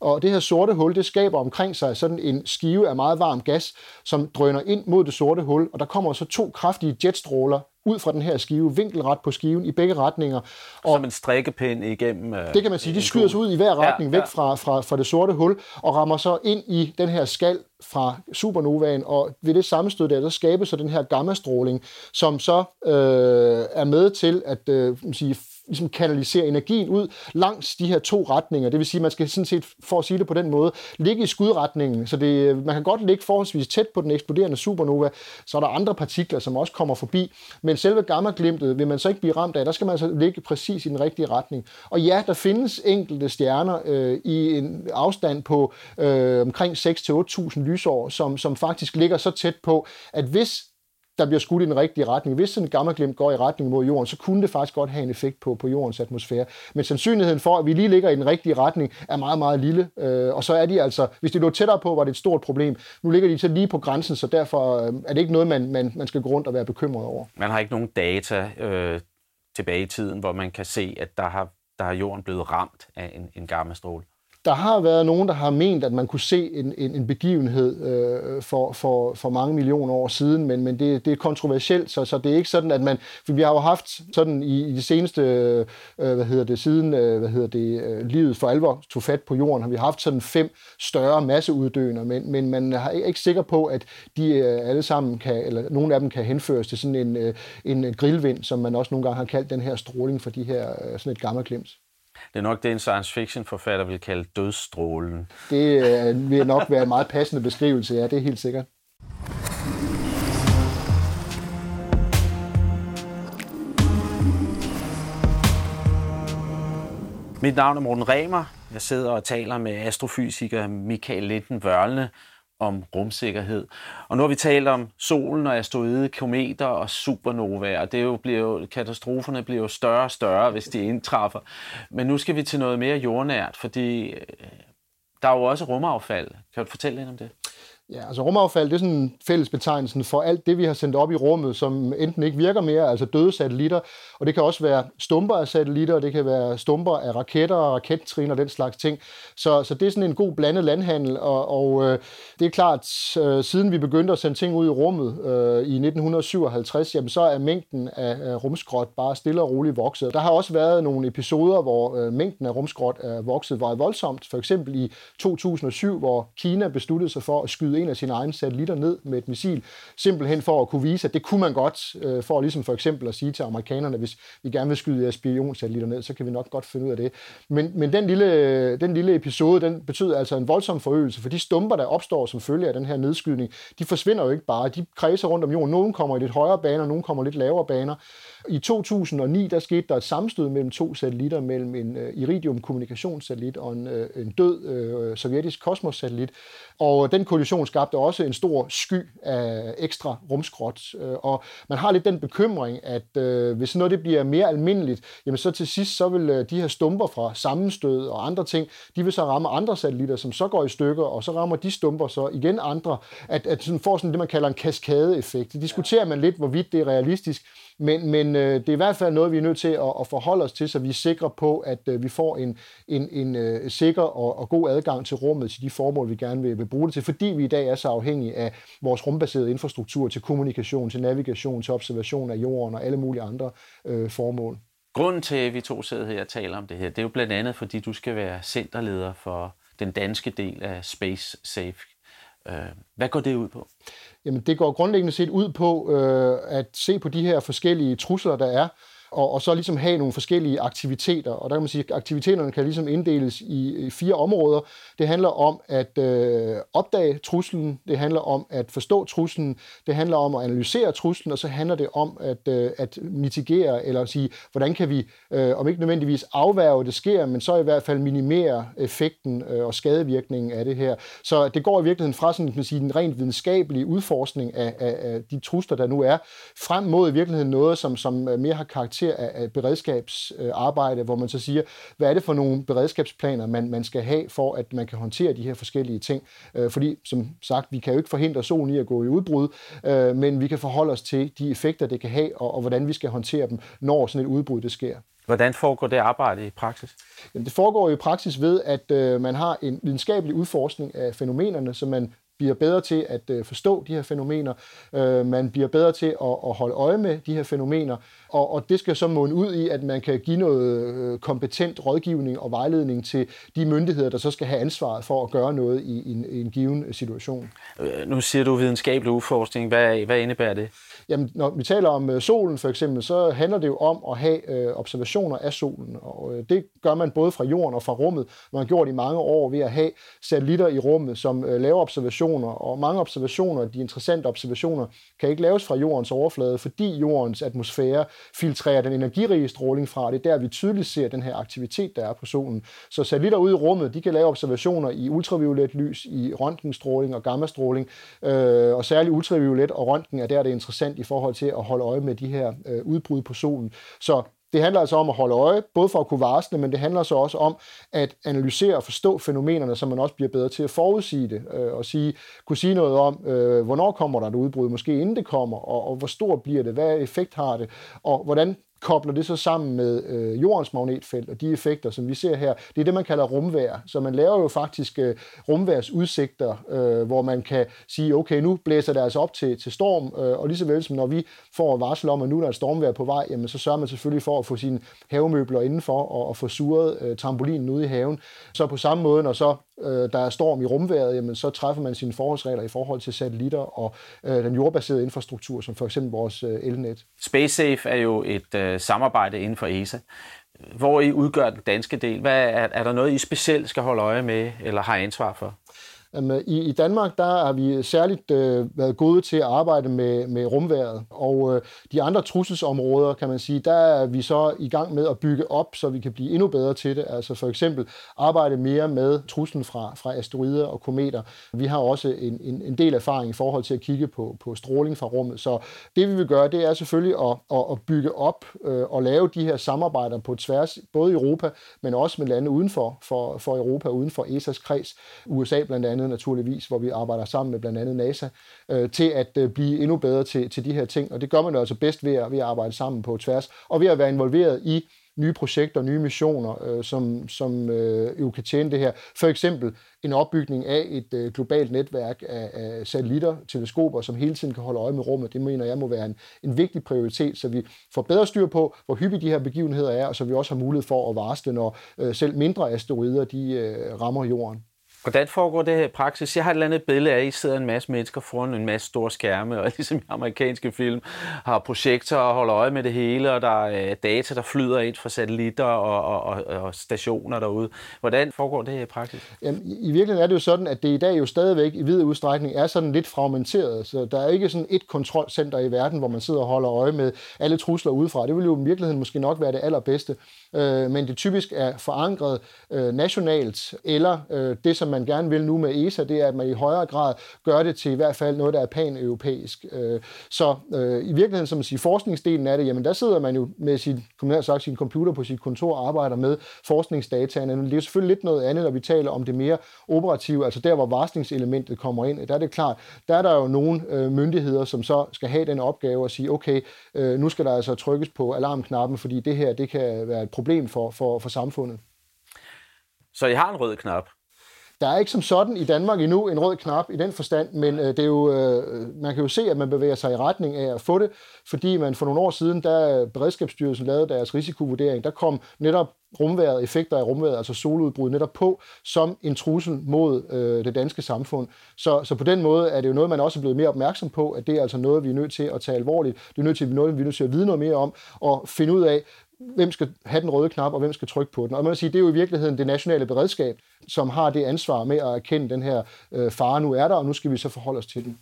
Og det her sorte hul, det skaber omkring sig sådan en skive af meget varm gas, som drøner ind mod det sorte hul, og der kommer så to kraftige jetstråler ud fra den her skive, vinkelret på skiven i begge retninger. Og Som en strikkepind igennem... Øh, det kan man sige, de skyder sig ud i hver retning, ja, ja. væk fra, fra, fra det sorte hul, og rammer så ind i den her skal fra supernovaen, og ved det sammenstød der, der skabes så den her gammastråling, som så øh, er med til at øh, sige, ligesom kanalisere energien ud langs de her to retninger. Det vil sige, at man skal sådan set, for at sige det på den måde, ligge i skudretningen. Så det, øh, man kan godt ligge forholdsvis tæt på den eksploderende supernova, så er der andre partikler, som også kommer forbi. Men selve gammaglimtet vil man så ikke blive ramt af. Der skal man altså ligge præcis i den rigtige retning. Og ja, der findes enkelte stjerner øh, i en afstand på øh, omkring 6-8.000 lysår, som, som faktisk ligger så tæt på, at hvis der bliver skudt i den rigtige retning. Hvis sådan en gammaglimt går i retning mod jorden, så kunne det faktisk godt have en effekt på, på jordens atmosfære. Men sandsynligheden for, at vi lige ligger i den rigtige retning, er meget, meget lille. Øh, og så er de altså, hvis de lå tættere på, var det et stort problem. Nu ligger de så lige på grænsen, så derfor øh, er det ikke noget, man, man, man skal gå rundt og være bekymret over. Man har ikke nogen data øh, tilbage i tiden, hvor man kan se, at der har, der har jorden blevet ramt af en, en gammastråle. Der har været nogen, der har ment, at man kunne se en, en, en begivenhed øh, for, for, for mange millioner år siden, men, men det, det er kontroversielt, så, så det er ikke sådan, at man... For vi har jo haft sådan i, i de seneste, øh, hvad hedder det, siden øh, hvad hedder det, øh, livet for alvor tog fat på jorden, har vi haft sådan fem større masseuddøende, men, men man er ikke sikker på, at de øh, alle sammen kan, eller nogen af dem kan henføres til sådan en, øh, en grillvind, som man også nogle gange har kaldt den her stråling for de her, øh, sådan et gammelt glimt. Det er nok det, en science fiction forfatter vil kalde dødstrålen. Det øh, vil nok være en meget passende beskrivelse, ja, det er helt sikkert. Mit navn er Morten Remer. Jeg sidder og taler med astrofysiker Michael Linden Vørlne om rumsikkerhed. Og nu har vi talt om solen og asteroide, kometer og supernovaer. Det er jo, bliver jo, katastroferne bliver jo større og større, hvis de indtræffer. Men nu skal vi til noget mere jordnært, fordi øh, der er jo også rumaffald. Kan du fortælle lidt om det? Ja, altså rumaffald, det er sådan fælles betegnelsen for alt det, vi har sendt op i rummet, som enten ikke virker mere, altså døde satellitter, og det kan også være stumper af satellitter, og det kan være stumper af raketter og rakettrin og den slags ting. Så, så det er sådan en god blandet landhandel, og, og øh, det er klart, øh, siden vi begyndte at sende ting ud i rummet øh, i 1957, jamen så er mængden af, øh, rumskrot bare stille og roligt vokset. Der har også været nogle episoder, hvor øh, mængden af rumskrot er vokset meget voldsomt, for eksempel i 2007, hvor Kina besluttede sig for at skyde en af sine egne satellitter ned med et missil, simpelthen for at kunne vise, at det kunne man godt, øh, for ligesom for eksempel at sige til amerikanerne, hvis vi gerne vil skyde jeres spionsatellitter ned, så kan vi nok godt finde ud af det. Men, men den, lille, den lille episode, den betyder altså en voldsom forøgelse, for de stumper, der opstår som følge af den her nedskydning, de forsvinder jo ikke bare, de kredser rundt om jorden. Nogle kommer i lidt højere baner, nogle kommer lidt lavere baner. I 2009, der skete der et sammenstød mellem to satellitter, mellem en øh, iridium kommunikationssatellit og en, øh, en død øh, sovjetisk kosmossatellit. Og den kollision skabte også en stor sky af ekstra rumskrot. Og man har lidt den bekymring, at uh, hvis noget det bliver mere almindeligt, jamen så til sidst så vil uh, de her stumper fra sammenstød og andre ting, de vil så ramme andre satellitter, som så går i stykker, og så rammer de stumper så igen andre, at, at sådan får sådan det, man kalder en kaskadeeffekt. Det diskuterer man lidt, hvorvidt det er realistisk, men, men øh, det er i hvert fald noget, vi er nødt til at, at forholde os til, så vi er sikre på, at øh, vi får en, en, en øh, sikker og, og god adgang til rummet til de formål, vi gerne vil, vil bruge det til, fordi vi i dag er så afhængige af vores rumbaserede infrastruktur til kommunikation, til navigation, til observation af jorden og alle mulige andre øh, formål. Grunden til, at vi to sidder her og taler om det her, det er jo blandt andet, fordi du skal være centerleder for den danske del af Space Safe. Øh, hvad går det ud på? Jamen, det går grundlæggende set ud på øh, at se på de her forskellige trusler, der er, og, og så ligesom have nogle forskellige aktiviteter. Og der kan man sige, at aktiviteterne kan ligesom inddeles i, i fire områder. Det handler om at øh, opdage truslen, det handler om at forstå truslen, det handler om at analysere truslen, og så handler det om at, øh, at mitigere, eller at sige, hvordan kan vi, øh, om ikke nødvendigvis afværge, det sker, men så i hvert fald minimere effekten øh, og skadevirkningen af det her. Så det går i virkeligheden fra sådan, man sige, den rent videnskabelige udforskning af, af, af de trusler, der nu er, frem mod i virkeligheden noget, som, som øh, mere har karakter karakter af, af beredskabsarbejde, hvor man så siger, hvad er det for nogle beredskabsplaner, man, man skal have, for at man kan håndtere de her forskellige ting. Øh, fordi, som sagt, vi kan jo ikke forhindre solen i at gå i udbrud, øh, men vi kan forholde os til de effekter, det kan have, og, og hvordan vi skal håndtere dem, når sådan et udbrud det sker. Hvordan foregår det arbejde i praksis? Jamen, det foregår i praksis ved, at øh, man har en videnskabelig udforskning af fænomenerne, som man bliver bedre til at øh, forstå de her fænomener, øh, man bliver bedre til at, at holde øje med de her fænomener, og, og det skal så måne ud i, at man kan give noget øh, kompetent rådgivning og vejledning til de myndigheder, der så skal have ansvaret for at gøre noget i, i, en, i en given situation. Nu siger du videnskabelig udforskning. Hvad, hvad indebærer det? Jamen, når vi taler om øh, solen for eksempel, så handler det jo om at have øh, observationer af solen, og øh, det gør man både fra jorden og fra rummet. Man har gjort i mange år ved at have satellitter i rummet, som øh, laver observationer observationer, og mange observationer, de interessante observationer, kan ikke laves fra jordens overflade, fordi jordens atmosfære filtrerer den energirige stråling fra. Det er der, vi tydeligt ser den her aktivitet, der er på solen. Så satellitter ude i rummet, de kan lave observationer i ultraviolet lys, i røntgenstråling og gammastråling, øh, og særligt ultraviolet og røntgen er der, det er interessant i forhold til at holde øje med de her øh, udbrud på solen. Så det handler altså om at holde øje, både for at kunne varsle, men det handler så også om at analysere og forstå fænomenerne, så man også bliver bedre til at forudsige det, øh, og sige, kunne sige noget om, øh, hvornår kommer der et udbrud, måske inden det kommer, og, og hvor stort bliver det, hvad effekt har det, og hvordan kobler det så sammen med øh, jordens magnetfelt og de effekter, som vi ser her. Det er det, man kalder rumvær. Så man laver jo faktisk øh, rumværsudsigter, øh, hvor man kan sige, okay, nu blæser det altså op til, til storm, øh, og lige så vel som når vi får varsel om, at nu er der er stormvær på vej, jamen, så sørger man selvfølgelig for at få sine havemøbler indenfor og, og få suret øh, trampolinen ude i haven. Så på samme måde, når så øh, der er storm i rumværet, jamen, så træffer man sine forholdsregler i forhold til satellitter og øh, den jordbaserede infrastruktur, som for eksempel vores øh, elnet. SpaceSafe er jo et øh, samarbejde inden for ESA. Hvor I udgør den danske del? Hvad er, er der noget, I specielt skal holde øje med eller har ansvar for? I, I Danmark der har vi særligt øh, været gode til at arbejde med, med rumværet, og øh, de andre trusselsområder, kan man sige, der er vi så i gang med at bygge op, så vi kan blive endnu bedre til det. Altså for eksempel arbejde mere med truslen fra, fra asteroider og kometer. Vi har også en, en, en del erfaring i forhold til at kigge på, på stråling fra rummet, så det vi vil gøre, det er selvfølgelig at, at, at bygge op øh, og lave de her samarbejder på tværs, både i Europa, men også med lande udenfor for, for Europa, uden for ESA's kreds, USA blandt andet, andet naturligvis, hvor vi arbejder sammen med blandt andet NASA, øh, til at øh, blive endnu bedre til, til de her ting. Og det gør man jo altså bedst ved at, ved at arbejde sammen på tværs, og ved at være involveret i nye projekter, nye missioner, øh, som, som øh, jo kan tjene det her. For eksempel en opbygning af et øh, globalt netværk af, af satellitter, teleskoper, som hele tiden kan holde øje med rummet. Det mener jeg må være en, en vigtig prioritet, så vi får bedre styr på, hvor hyppige de her begivenheder er, og så vi også har mulighed for at varsle, når øh, selv mindre asteroider de øh, rammer jorden. Hvordan foregår det her i praksis? Jeg har et eller andet billede af, at I sidder en masse mennesker foran en masse store skærme, og ligesom i amerikanske film har projektorer og holder øje med det hele, og der er øh, data, der flyder ind fra satellitter og, og, og, og stationer derude. Hvordan foregår det her i praksis? Jamen, I virkeligheden er det jo sådan, at det i dag jo stadigvæk i vid udstrækning er sådan lidt fragmenteret, så der er ikke sådan et kontrolcenter i verden, hvor man sidder og holder øje med alle trusler udefra. Det vil jo i virkeligheden måske nok være det allerbedste, øh, men det typisk er forankret øh, nationalt, eller det, som man gerne vil nu med ESA, det er, at man i højere grad gør det til i hvert fald noget, der er pan-europæisk. Øh, så øh, i virkeligheden, som man siger, forskningsdelen af det, jamen der sidder man jo med sin, sagt, sin computer på sit kontor og arbejder med forskningsdataene. Det er jo selvfølgelig lidt noget andet, når vi taler om det mere operative, altså der, hvor varslingselementet kommer ind. Der er det klart, der er der jo nogle øh, myndigheder, som så skal have den opgave at sige, okay, øh, nu skal der altså trykkes på alarmknappen, fordi det her, det kan være et problem for, for, for samfundet. Så I har en rød knap? Der er ikke som sådan i Danmark endnu en rød knap i den forstand, men øh, det er jo, øh, man kan jo se, at man bevæger sig i retning af at få det, fordi man for nogle år siden, da Beredskabsstyrelsen lavede deres risikovurdering, der kom netop rumværet, effekter af rumværet, altså soludbrud netop på, som en trussel mod øh, det danske samfund. Så, så på den måde er det jo noget, man også er blevet mere opmærksom på, at det er altså noget, vi er nødt til at tage alvorligt. Det er nødt til, noget, vi er nødt til at vide noget mere om, og finde ud af, hvem skal have den røde knap, og hvem skal trykke på den. Og man vil sige, det er jo i virkeligheden det nationale beredskab, som har det ansvar med at erkende den her øh, fare nu er der, og nu skal vi så forholde os til den.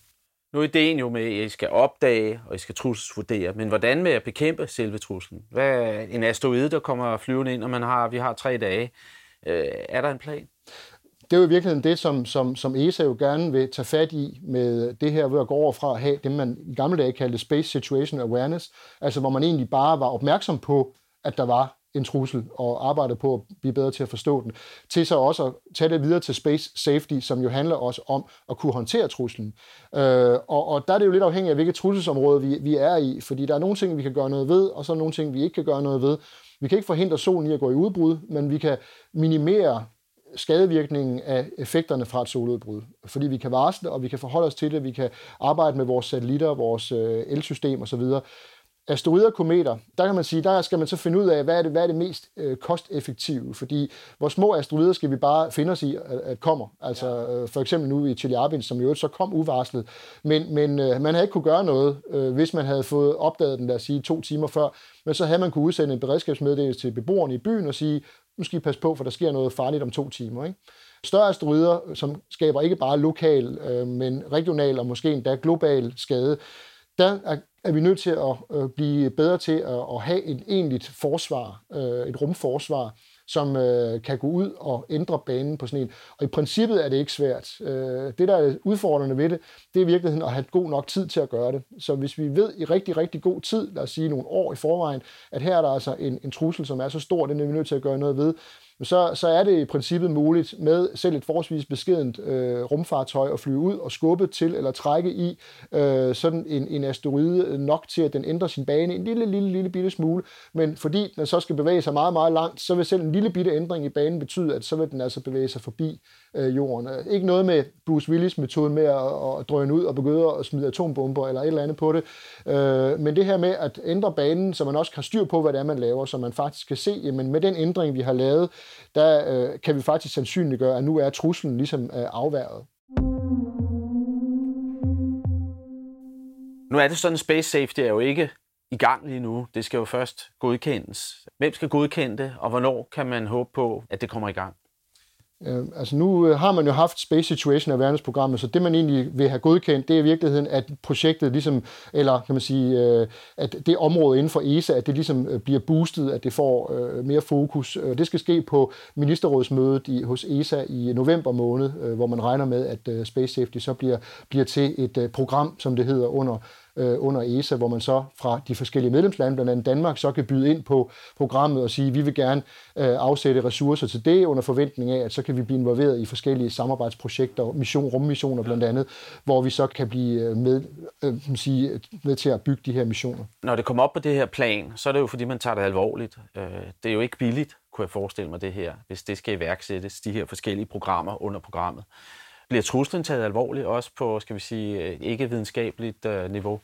Nu er ideen jo med, at I skal opdage, og I skal trusselsvurdere, men hvordan med at bekæmpe selve truslen? Hvad er en asteroide, der kommer flyvende ind, og man har, vi har tre dage? Øh, er der en plan? det er jo i virkeligheden det, som, som, som ESA jo gerne vil tage fat i med det her, ved at gå over fra at have det, man i gamle dage kaldte Space Situation Awareness, altså hvor man egentlig bare var opmærksom på, at der var en trussel og arbejde på at blive bedre til at forstå den, til så også at tage det videre til space safety, som jo handler også om at kunne håndtere truslen. Øh, og, og der er det jo lidt afhængigt af, hvilket trusselsområde vi, vi er i, fordi der er nogle ting, vi kan gøre noget ved, og så er nogle ting, vi ikke kan gøre noget ved. Vi kan ikke forhindre solen i at gå i udbrud, men vi kan minimere skadevirkningen af effekterne fra et soludbrud. Fordi vi kan varsle, og vi kan forholde os til det, vi kan arbejde med vores satellitter, vores øh, elsystem osv asteroider og kometer, der kan man sige, der skal man så finde ud af, hvad er det, hvad er det mest øh, kosteffektive, fordi hvor små asteroider skal vi bare finde os i, at, at kommer. Altså øh, for eksempel nu i Chelyabinsk, som jo så kom uvarslet, men, men øh, man havde ikke kunne gøre noget, øh, hvis man havde fået opdaget den, lad os sige, to timer før, men så havde man kunne udsende en beredskabsmeddelelse til beboerne i byen og sige, måske passe på, for der sker noget farligt om to timer. Ikke? Større asteroider, som skaber ikke bare lokal, øh, men regional og måske endda global skade, der er, vi nødt til at øh, blive bedre til at, at have et egentligt forsvar, øh, et rumforsvar, som øh, kan gå ud og ændre banen på sådan en. Og i princippet er det ikke svært. Øh, det, der er udfordrende ved det, det er i virkeligheden at have god nok tid til at gøre det. Så hvis vi ved i rigtig, rigtig god tid, lad os sige nogle år i forvejen, at her er der altså en, en trussel, som er så stor, den er vi nødt til at gøre noget ved, så, så er det i princippet muligt med selv et forholdsvis beskedent øh, rumfartøj at flyve ud og skubbe til eller trække i øh, sådan en, en asteroide nok til, at den ændrer sin bane en lille, lille, lille bitte smule. Men fordi den så skal bevæge sig meget, meget langt, så vil selv en lille bitte ændring i banen betyde, at så vil den altså bevæge sig forbi øh, jorden. Øh, ikke noget med Bruce Willis metode med at, at drøne ud og begynde at smide atombomber eller et eller andet på det. Øh, men det her med at ændre banen, så man også kan styr på, hvad det er, man laver, så man faktisk kan se, jamen med den ændring, vi har lavet, der øh, kan vi faktisk sandsynliggøre, at nu er truslen ligesom øh, afværget. Nu er det sådan, Space Safety er jo ikke i gang lige nu. Det skal jo først godkendes. Hvem skal godkende det, og hvornår kan man håbe på, at det kommer i gang? Øh, altså nu øh, har man jo haft Space Situation Awareness-programmet, så det man egentlig vil have godkendt, det er i virkeligheden, at projektet ligesom, eller kan man sige, øh, at det område inden for ESA, at det ligesom øh, bliver boostet, at det får øh, mere fokus. Øh, det skal ske på ministerrådsmødet i, hos ESA i november måned, øh, hvor man regner med, at øh, Space Safety så bliver, bliver til et øh, program, som det hedder, under øh, under ESA, hvor man så fra de forskellige medlemslande, blandt andet Danmark, så kan byde ind på programmet og sige, at vi vil gerne øh, afsætte ressourcer til det, under forventning af, at så kan vi blive involveret i forskellige samarbejdsprojekter, mission, rummissioner blandt andet, hvor vi så kan blive øh, med, øh, sige, med til at bygge de her missioner. Når det kommer op på det her plan, så er det jo fordi, man tager det alvorligt. Øh, det er jo ikke billigt, kunne jeg forestille mig det her, hvis det skal iværksættes, de her forskellige programmer under programmet. Bliver truslen taget alvorligt også på, skal vi sige, øh, ikke videnskabeligt øh, niveau?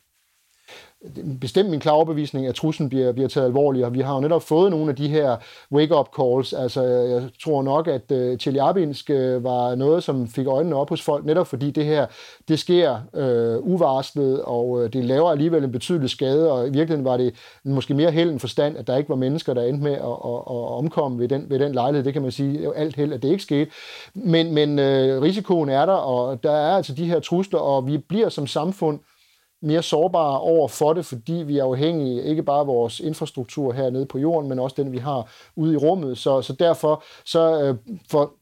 Bestemt min klare overbevisning, at truslen bliver, bliver taget alvorligt, og vi har jo netop fået nogle af de her wake-up calls. Altså, jeg tror nok, at øh, uh, Tjeljabinsk uh, øh, var noget, som fik øjnene op hos folk, netop fordi det her, det sker uh, uvarslet, og uh, det laver alligevel en betydelig skade, og i virkeligheden var det måske mere held end forstand, at der ikke var mennesker, der endte med at, at, at omkomme ved den, ved den lejlighed. Det kan man sige, alt held, at det ikke skete. Men, men uh, risikoen er der, og der er altså de her trusler, og vi bliver som samfund mere sårbare over for det, fordi vi er afhængige ikke bare af vores infrastruktur hernede på jorden, men også den, vi har ude i rummet. Så, så derfor, så øh, for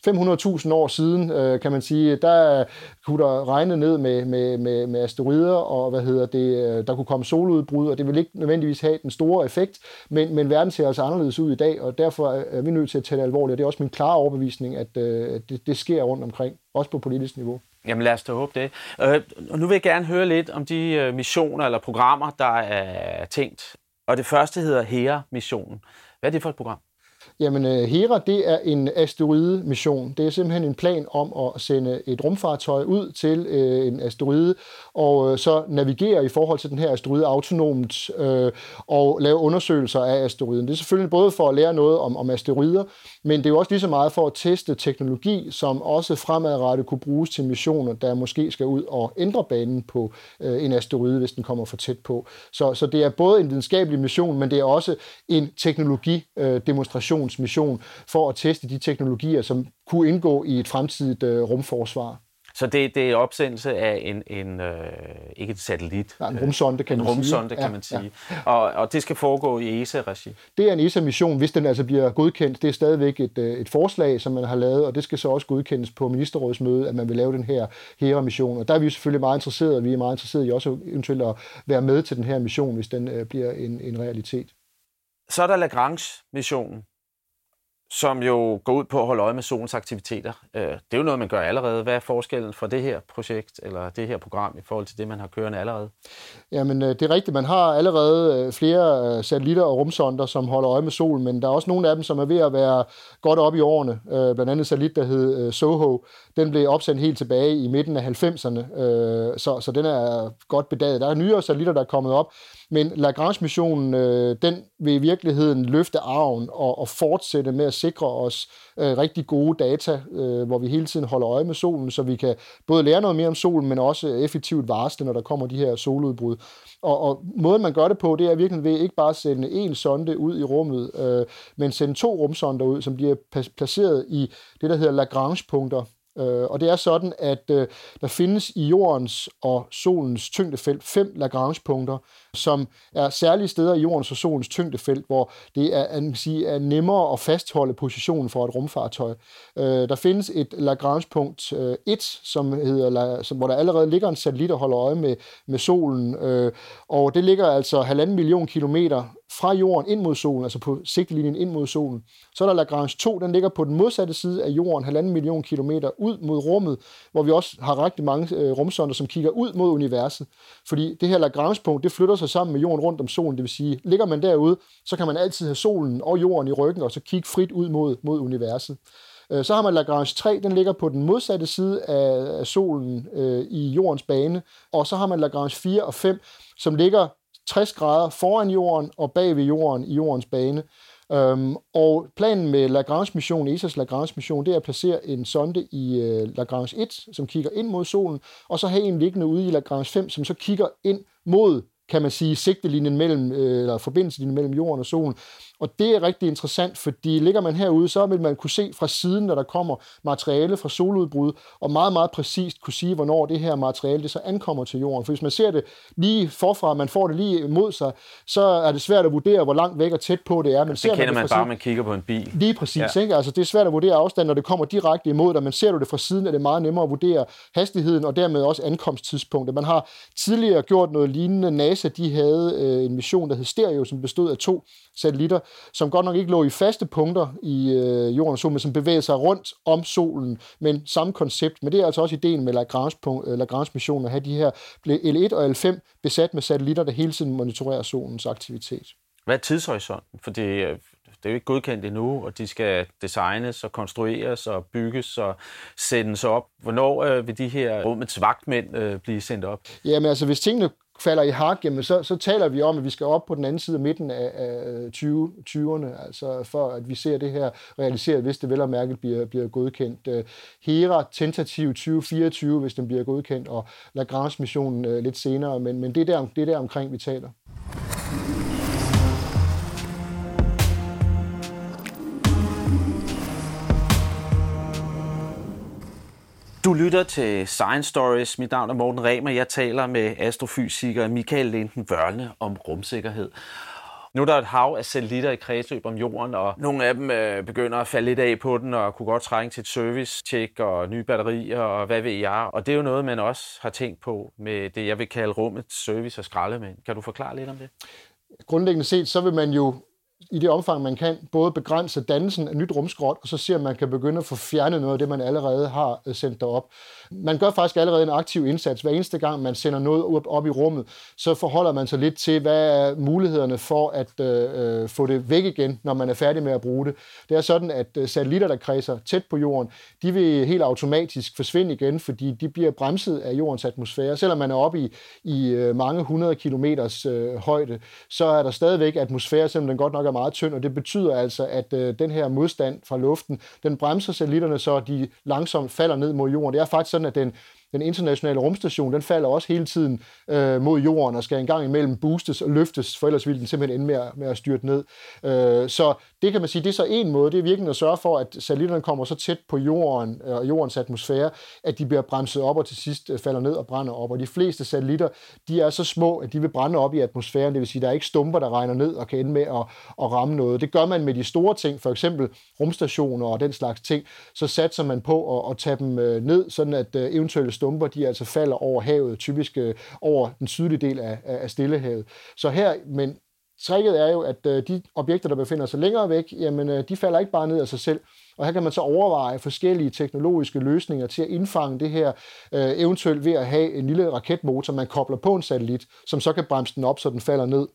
500.000 år siden, øh, kan man sige, der kunne der regne ned med, med, med, med asteroider, og hvad hedder det, øh, der kunne komme soludbrud, og det ville ikke nødvendigvis have den store effekt, men, men verden ser altså anderledes ud i dag, og derfor er vi nødt til at tage det alvorligt, og det er også min klare overbevisning, at øh, det, det sker rundt omkring, også på politisk niveau. Jamen lad os da håbe det. Øh, og nu vil jeg gerne høre lidt om de øh, missioner eller programmer, der er tænkt. Og det første hedder HERA-missionen. Hvad er det for et program? Jamen, øh, Hera, det er en asteroide-mission. Det er simpelthen en plan om at sende et rumfartøj ud til øh, en asteroide, og øh, så navigere i forhold til den her asteroide autonomt, øh, og lave undersøgelser af asteroiden. Det er selvfølgelig både for at lære noget om, om asteroider, men det er jo også lige så meget for at teste teknologi, som også fremadrettet kunne bruges til missioner, der måske skal ud og ændre banen på øh, en asteroide, hvis den kommer for tæt på. Så, så det er både en videnskabelig mission, men det er også en teknologidemonstrationsmission øh, for at teste de teknologier, som kunne indgå i et fremtidigt øh, rumforsvar. Så det, det er opsendelse af en, en øh, ikke et satellit. Ja, en rumsonde, kan en man rumsonde, sige. kan man sige. Ja, ja. Og, og det skal foregå i ESA-regi? Det er en ESA-mission, hvis den altså bliver godkendt. Det er stadigvæk et, øh, et forslag, som man har lavet, og det skal så også godkendes på ministerrådsmødet, at man vil lave den her HERA-mission. Og der er vi selvfølgelig meget interesserede. Vi er meget interesserede i også eventuelt at være med til den her mission, hvis den øh, bliver en, en realitet. Så er der Lagrange-missionen som jo går ud på at holde øje med solens aktiviteter. Øh, det er jo noget, man gør allerede. Hvad er forskellen for det her projekt, eller det her program, i forhold til det, man har kørende allerede? Jamen, øh, det er rigtigt. Man har allerede øh, flere satellitter og rumsonder, som holder øje med solen, men der er også nogle af dem, som er ved at være godt op i årene. Blandt andet satellit, der hed Soho. Den blev opsendt helt tilbage i midten af 90'erne, så, så den er godt bedaget. Der er nyere satellitter, der er kommet op, men Lagrange-missionen, den vil i virkeligheden løfte arven og, og fortsætte med at sikre os øh, rigtig gode data, øh, hvor vi hele tiden holder øje med solen, så vi kan både lære noget mere om solen, men også effektivt varsle, når der kommer de her soludbrud. Og, og måden, man gør det på, det er virkelig ved ikke bare at sende en sonde ud i rummet, øh, men sende to rumsonder ud, som bliver placeret i det, der hedder Lagrange-punkter. Øh, og det er sådan, at øh, der findes i jordens og solens tyngdefelt fem Lagrange-punkter, som er særlige steder i jordens og solens tyngdefelt, hvor det er, at sige, er nemmere at fastholde positionen for et rumfartøj. Øh, der findes et Lagrange-punkt øh, 1, som hedder, som, hvor der allerede ligger en satellit, der holder øje med, med solen, øh, og det ligger altså halvanden million kilometer fra jorden ind mod solen, altså på sigtelinjen ind mod solen. Så er der Lagrange 2, den ligger på den modsatte side af jorden, halvanden million kilometer ud mod rummet, hvor vi også har rigtig mange øh, rumsonder, som kigger ud mod universet. Fordi det her Lagrange-punkt, det flytter sig sammen med jorden rundt om solen, det vil sige, ligger man derude, så kan man altid have solen og jorden i ryggen, og så kigge frit ud mod, mod universet. Øh, så har man Lagrange 3, den ligger på den modsatte side af solen øh, i jordens bane, og så har man Lagrange 4 og 5, som ligger 60 grader foran jorden og bag ved jorden i jordens bane. Øhm, og planen med Lagrange-mission, ESA's Lagrange-mission, det er at placere en sonde i øh, Lagrange 1, som kigger ind mod solen, og så have en liggende ude i Lagrange 5, som så kigger ind mod, kan man sige, sigtelinjen mellem, øh, eller forbindelseslinjen mellem jorden og solen. Og det er rigtig interessant, fordi ligger man herude, så vil man kunne se fra siden, når der kommer materiale fra soludbrud, og meget, meget præcist kunne sige, hvornår det her materiale det så ankommer til jorden. For hvis man ser det lige forfra, man får det lige imod sig, så er det svært at vurdere, hvor langt væk og tæt på det er. Men det ser kender man, det bare, man kigger på en bil. Lige præcis. Ja. Ikke? Altså, det er svært at vurdere afstand, når det kommer direkte imod dig, men ser du det fra siden, er det meget nemmere at vurdere hastigheden og dermed også ankomsttidspunktet. Man har tidligere gjort noget lignende. NASA de havde øh, en mission, der hed Stereo, som bestod af to satellitter, som godt nok ikke lå i faste punkter i øh, jorden solen, men som bevægede sig rundt om solen, men samme koncept. Men det er altså også ideen med Lagrange-missionen, Lagrange at have de her L1 og L5 besat med satellitter, der hele tiden monitorerer solens aktivitet. Hvad er tidshorisonten? For det, øh, det er jo ikke godkendt endnu, og de skal designes og konstrueres og bygges og sendes op. Hvornår øh, vil de her rummets vagtmænd øh, blive sendt op? Jamen altså, hvis tingene falder i hak, jamen så, så taler vi om, at vi skal op på den anden side af midten af, af 20, 20'erne, altså for at vi ser det her realiseret, hvis det vel og mærket bliver, bliver godkendt. Øh, Hera tentativ 2024, hvis den bliver godkendt, og Lagrange-missionen øh, lidt senere, men, men det, er der, det er der omkring, vi taler. Du lytter til Science Stories. Mit navn er Morten Remer. Jeg taler med astrofysiker Michael Linden Vørne om rumsikkerhed. Nu er der et hav af satellitter i kredsløb om jorden, og nogle af dem øh, begynder at falde lidt af på den, og kunne godt trænge til et service-check og nye batterier, og hvad ved jeg. Og det er jo noget, man også har tænkt på med det, jeg vil kalde rummets service og skraldemænd. Kan du forklare lidt om det? Grundlæggende set, så vil man jo i det omfang, man kan, både begrænse dannelsen af nyt rumskrot, og så ser man kan begynde at få fjernet noget af det, man allerede har øh, sendt derop. Man gør faktisk allerede en aktiv indsats. Hver eneste gang, man sender noget op, op i rummet, så forholder man sig lidt til, hvad er mulighederne for at øh, øh få det væk igen, når man er færdig med at bruge det. Det er sådan, at øh, satellitter, der kredser tæt på jorden, de vil helt automatisk forsvinde igen, fordi de bliver bremset af jordens atmosfære. Selvom man er oppe i, i øh, mange hundrede kilometers øh, højde, så er der stadigvæk atmosfære, selvom den godt nok er meget tynd, og det betyder altså, at øh, den her modstand fra luften, den bremser satellitterne, så de langsomt falder ned mod jorden. Det er faktisk sådan, at den den internationale rumstation, den falder også hele tiden øh, mod jorden og skal engang imellem boostes og løftes, for ellers ville den simpelthen ende med at, med at styrte ned. Øh, så det kan man sige, det er så en måde, det er virkelig at sørge for, at satellitterne kommer så tæt på jorden øh, og øh, jordens atmosfære, at de bliver bremset op og til sidst øh, falder ned og brænder op. Og de fleste satellitter, de er så små, at de vil brænde op i atmosfæren, det vil sige, der er ikke stumper, der regner ned og kan ende med at, at ramme noget. Det gør man med de store ting, for eksempel rumstationer og den slags ting, så satser man på at, at tage dem øh, ned, sådan at øh, eventuelle stumper, de altså falder over havet, typisk øh, over den sydlige del af, af Stillehavet. Så her, men tricket er jo, at øh, de objekter, der befinder sig længere væk, jamen, øh, de falder ikke bare ned af sig selv. Og her kan man så overveje forskellige teknologiske løsninger til at indfange det her, øh, eventuelt ved at have en lille raketmotor, man kobler på en satellit, som så kan bremse den op, så den falder ned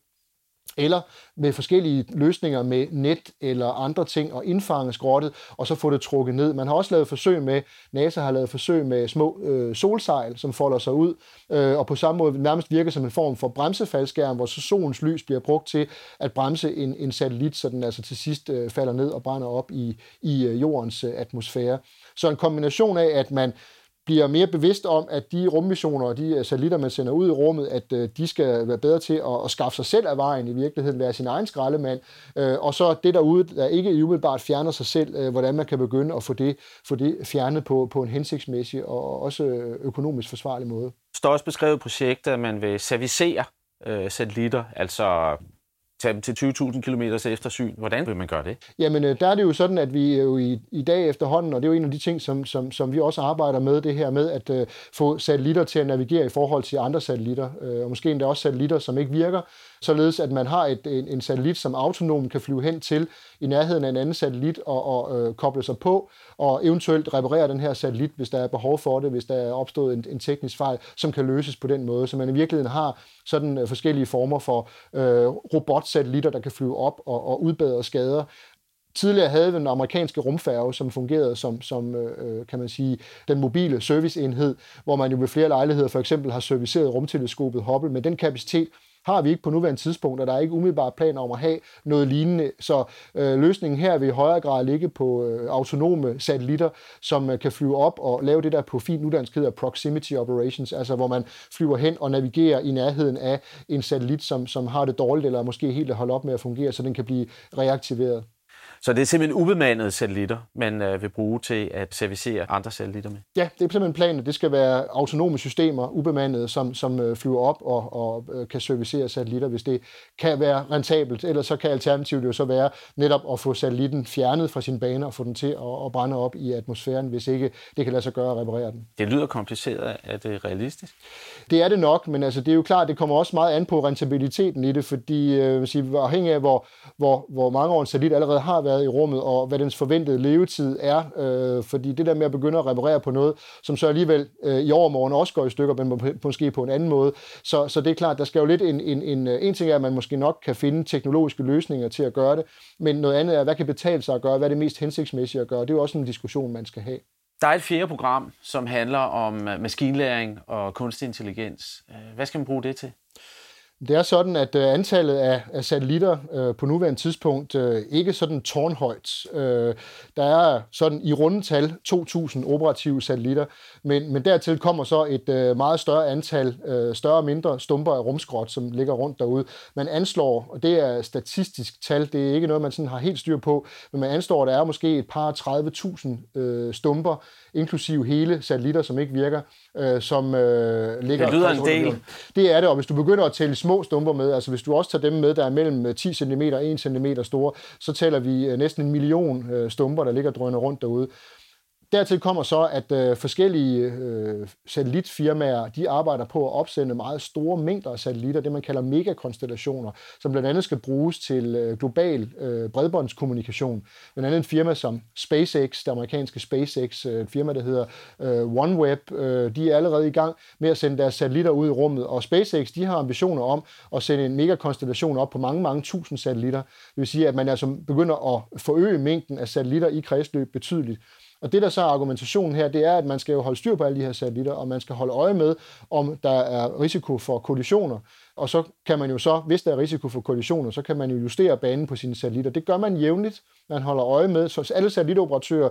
eller med forskellige løsninger med net eller andre ting og indfange skrottet, og så få det trukket ned. Man har også lavet forsøg med, NASA har lavet forsøg med små øh, solsejl, som folder sig ud, øh, og på samme måde nærmest virker som en form for bremsefaldskærm, hvor så solens lys bliver brugt til at bremse en, en satellit, så den altså til sidst øh, falder ned og brænder op i, i øh, jordens øh, atmosfære. Så en kombination af, at man bliver mere bevidst om, at de rummissioner og de øh, satellitter, man sender ud i rummet, at øh, de skal være bedre til at, at skaffe sig selv af vejen i virkeligheden, være sin egen skraldemand, øh, og så det derude, der ikke umiddelbart fjerner sig selv, øh, hvordan man kan begynde at få det, få det fjernet på, på en hensigtsmæssig og også øh, økonomisk forsvarlig måde. Der står også beskrevet projekter, at man vil servicere øh, satellitter, altså tage dem til 20.000 km eftersyn. Hvordan vil man gøre det? Jamen, øh, der er det jo sådan, at vi øh, jo i, i dag efterhånden, og det er jo en af de ting, som, som, som vi også arbejder med, det her med at uh, få satellitter til at navigere i forhold til andre satellitter, uh, og måske endda også satellitter, som ikke virker, således at man har et, en, en satellit, som autonom kan flyve hen til i nærheden af en anden satellit og, og øh, koble sig på, og eventuelt reparere den her satellit, hvis der er behov for det, hvis der er opstået en, en teknisk fejl, som kan løses på den måde. Så man i virkeligheden har sådan øh, forskellige former for øh, robotsatellitter, der kan flyve op og, og udbedre skader, Tidligere havde vi den amerikanske rumfærge, som fungerede som, som øh, kan man sige, den mobile serviceenhed, hvor man jo ved flere lejligheder for eksempel har serviceret rumteleskopet Hubble med den kapacitet, har vi ikke på nuværende tidspunkt, og der er ikke umiddelbart planer om at have noget lignende. Så øh, løsningen her vil i højere grad ligge på øh, autonome satellitter, som øh, kan flyve op og lave det, der på fint uddansk hedder proximity operations, altså hvor man flyver hen og navigerer i nærheden af en satellit, som, som har det dårligt, eller måske helt holdt op med at fungere, så den kan blive reaktiveret. Så det er simpelthen ubemandede satellitter, man øh, vil bruge til at servicere andre satellitter med? Ja, det er simpelthen planen. Det skal være autonome systemer, ubemandede, som, som øh, flyver op og, og øh, kan servicere satellitter, hvis det kan være rentabelt. Ellers så kan alternativet jo så være netop at få satellitten fjernet fra sin bane og få den til at, at brænde op i atmosfæren, hvis ikke det kan lade sig gøre at reparere den. Det lyder kompliceret. Er det realistisk? Det er det nok, men altså, det er jo klart, det kommer også meget an på rentabiliteten i det, fordi øh, sige, afhængig af, hvor, hvor, hvor mange år en satellit allerede har været i rummet, og hvad dens forventede levetid er. Øh, fordi det der med at begynde at reparere på noget, som så alligevel øh, i overmorgen også går i stykker, men måske på en anden måde. Så, så det er klart, der skal jo lidt en, en, en, en ting er, at man måske nok kan finde teknologiske løsninger til at gøre det, men noget andet er, hvad kan betale sig at gøre, hvad er det mest hensigtsmæssige at gøre. Det er jo også en diskussion, man skal have. Der er et fjerde program, som handler om øh, maskinlæring og kunstig intelligens. Øh, hvad skal man bruge det til? Det er sådan, at øh, antallet af, satellitter øh, på nuværende tidspunkt øh, ikke sådan tårnhøjt. Der er sådan i rundetal 2.000 operative satellitter, men, men dertil kommer så et meget større antal, større og mindre stumper af rumskrot, som ligger rundt derude. Man anslår, og det er statistisk tal, det er ikke noget, man sådan har helt styr på, men man anslår, at der er måske et par 30.000 stumper, inklusive hele satellitter, som ikke virker, øh, som øh, ligger... Det lyder en del. Det er det, og hvis du begynder at tælle små stumper med, altså hvis du også tager dem med, der er mellem 10 cm og 1 cm store, så tæller vi øh, næsten en million øh, stumper, der ligger drønende rundt derude. Dertil kommer så, at øh, forskellige øh, satellitfirmaer, de arbejder på at opsende meget store mængder af satellitter, det man kalder megakonstellationer, som blandt andet skal bruges til øh, global øh, bredbåndskommunikation. Blandt andet en firma som SpaceX, det amerikanske SpaceX, øh, et firma, der hedder øh, OneWeb, øh, de er allerede i gang med at sende deres satellitter ud i rummet, og SpaceX, de har ambitioner om at sende en megakonstellation op på mange, mange tusind satellitter. Det vil sige, at man altså begynder at forøge mængden af satellitter i kredsløb betydeligt. Og det, der så er argumentationen her, det er, at man skal jo holde styr på alle de her satellitter, og man skal holde øje med, om der er risiko for kollisioner. Og så kan man jo så, hvis der er risiko for kollisioner, så kan man jo justere banen på sine satellitter. Det gør man jævnligt. Man holder øje med, så alle satellitoperatører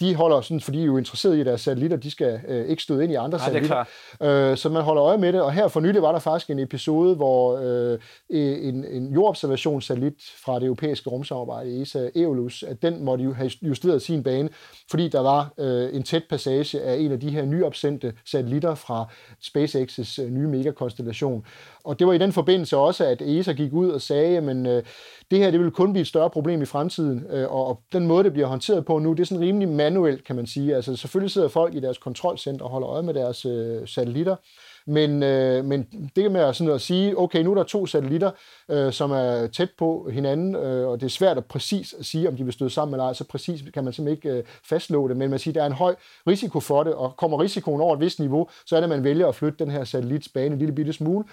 de holder sådan, fordi de er jo interesseret i, at deres satellitter, de skal øh, ikke støde ind i andre Nej, satellitter. Øh, så man holder øje med det, og her for nylig var der faktisk en episode, hvor øh, en, en jordobservationssatellit fra det europæiske rumsamarbejde, ESA Eolus, at den måtte jo have justeret sin bane, fordi der var øh, en tæt passage af en af de her nyopsendte satellitter fra SpaceX's øh, nye megakonstellation. Og det var i den forbindelse også, at ESA gik ud og sagde, at øh, det her det vil kun blive et større problem i fremtiden, øh, og den måde, det bliver håndteret på nu, det er sådan rimelig manuelt, kan man sige. Altså selvfølgelig sidder folk i deres kontrolcenter og holder øje med deres øh, satellitter, Men, øh, men det med at, sådan at sige, okay, nu er der to satellitter, øh, som er tæt på hinanden, øh, og det er svært at præcis at sige, om de vil støde sammen eller ej, så præcis kan man simpelthen ikke øh, fastslå det, men man siger, der er en høj risiko for det, og kommer risikoen over et vist niveau, så er det, at man vælger at flytte den her satellits bane en lille bitte smule,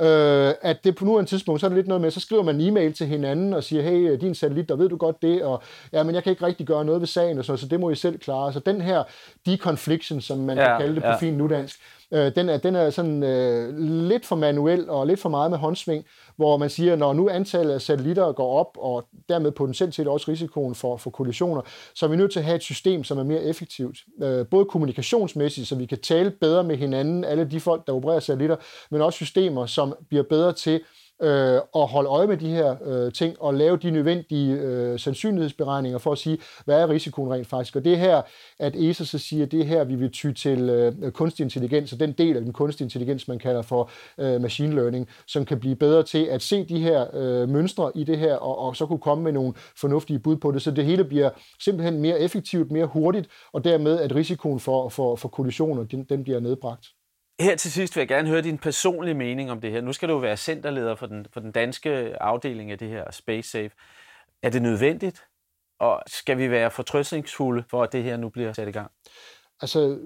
øh, at det på nuværende tidspunkt, så er det lidt noget med, så skriver man en e-mail til hinanden og siger, hey, din satellit, der ved du godt det, og ja, men jeg kan ikke rigtig gøre noget ved sagen, og så, så det må I selv klare. Så den her deconfliction, som man ja, kan kalde det på ja. fint nudansk, øh, den, er, den er sådan øh, lidt for manuel og lidt for meget med håndsving, hvor man siger, når nu antallet af satellitter går op, og dermed potentielt set også risikoen for, for kollisioner, så er vi nødt til at have et system, som er mere effektivt. Øh, både kommunikationsmæssigt, så vi kan tale bedre med hinanden, alle de folk, der opererer satellitter, men også systemer, som bliver bedre til øh, at holde øje med de her øh, ting og lave de nødvendige øh, sandsynlighedsberegninger for at sige, hvad er risikoen rent faktisk. Og det er her, at ESA så siger, at det er her, vi vil ty til øh, kunstig intelligens, og den del af den kunstig intelligens, man kalder for øh, machine learning, som kan blive bedre til at se de her øh, mønstre i det her, og, og så kunne komme med nogle fornuftige bud på det, så det hele bliver simpelthen mere effektivt, mere hurtigt, og dermed at risikoen for, for, for kollisioner, den, den bliver nedbragt. Her til sidst vil jeg gerne høre din personlige mening om det her. Nu skal du være centerleder for den, for den danske afdeling af det her Space Safe. Er det nødvendigt, og skal vi være fortrøstningsfulde for, at det her nu bliver sat i gang? Altså,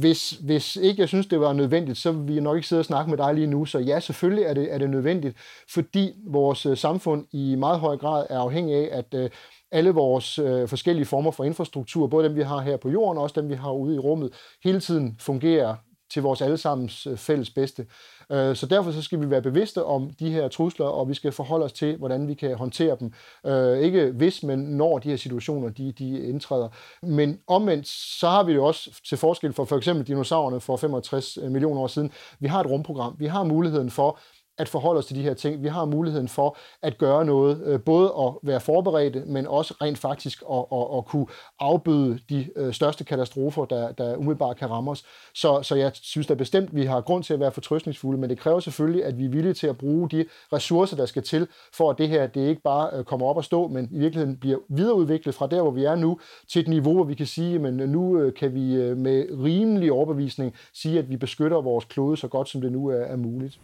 hvis, hvis ikke jeg synes, det var nødvendigt, så vil jeg nok ikke sidde og snakke med dig lige nu. Så ja, selvfølgelig er det, er det nødvendigt, fordi vores øh, samfund i meget høj grad er afhængig af, at øh, alle vores øh, forskellige former for infrastruktur, både dem vi har her på jorden og også dem vi har ude i rummet, hele tiden fungerer til vores allesammens øh, fælles bedste. Øh, så derfor så skal vi være bevidste om de her trusler, og vi skal forholde os til, hvordan vi kan håndtere dem. Øh, ikke hvis, men når de her situationer de, de indtræder. Men omvendt, så har vi jo også til forskel for for eksempel dinosaurerne for 65 millioner år siden, vi har et rumprogram. Vi har muligheden for at forholde os til de her ting. Vi har muligheden for at gøre noget, øh, både at være forberedte, men også rent faktisk at, at, at kunne afbøde de øh, største katastrofer, der, der umiddelbart kan ramme os. Så, så jeg synes da bestemt, at vi har grund til at være fortrøstningsfulde, men det kræver selvfølgelig, at vi er villige til at bruge de ressourcer, der skal til, for at det her det ikke bare øh, kommer op og stå, men i virkeligheden bliver videreudviklet fra der, hvor vi er nu, til et niveau, hvor vi kan sige, men nu kan vi med rimelig overbevisning sige, at vi beskytter vores klode så godt, som det nu er, er muligt.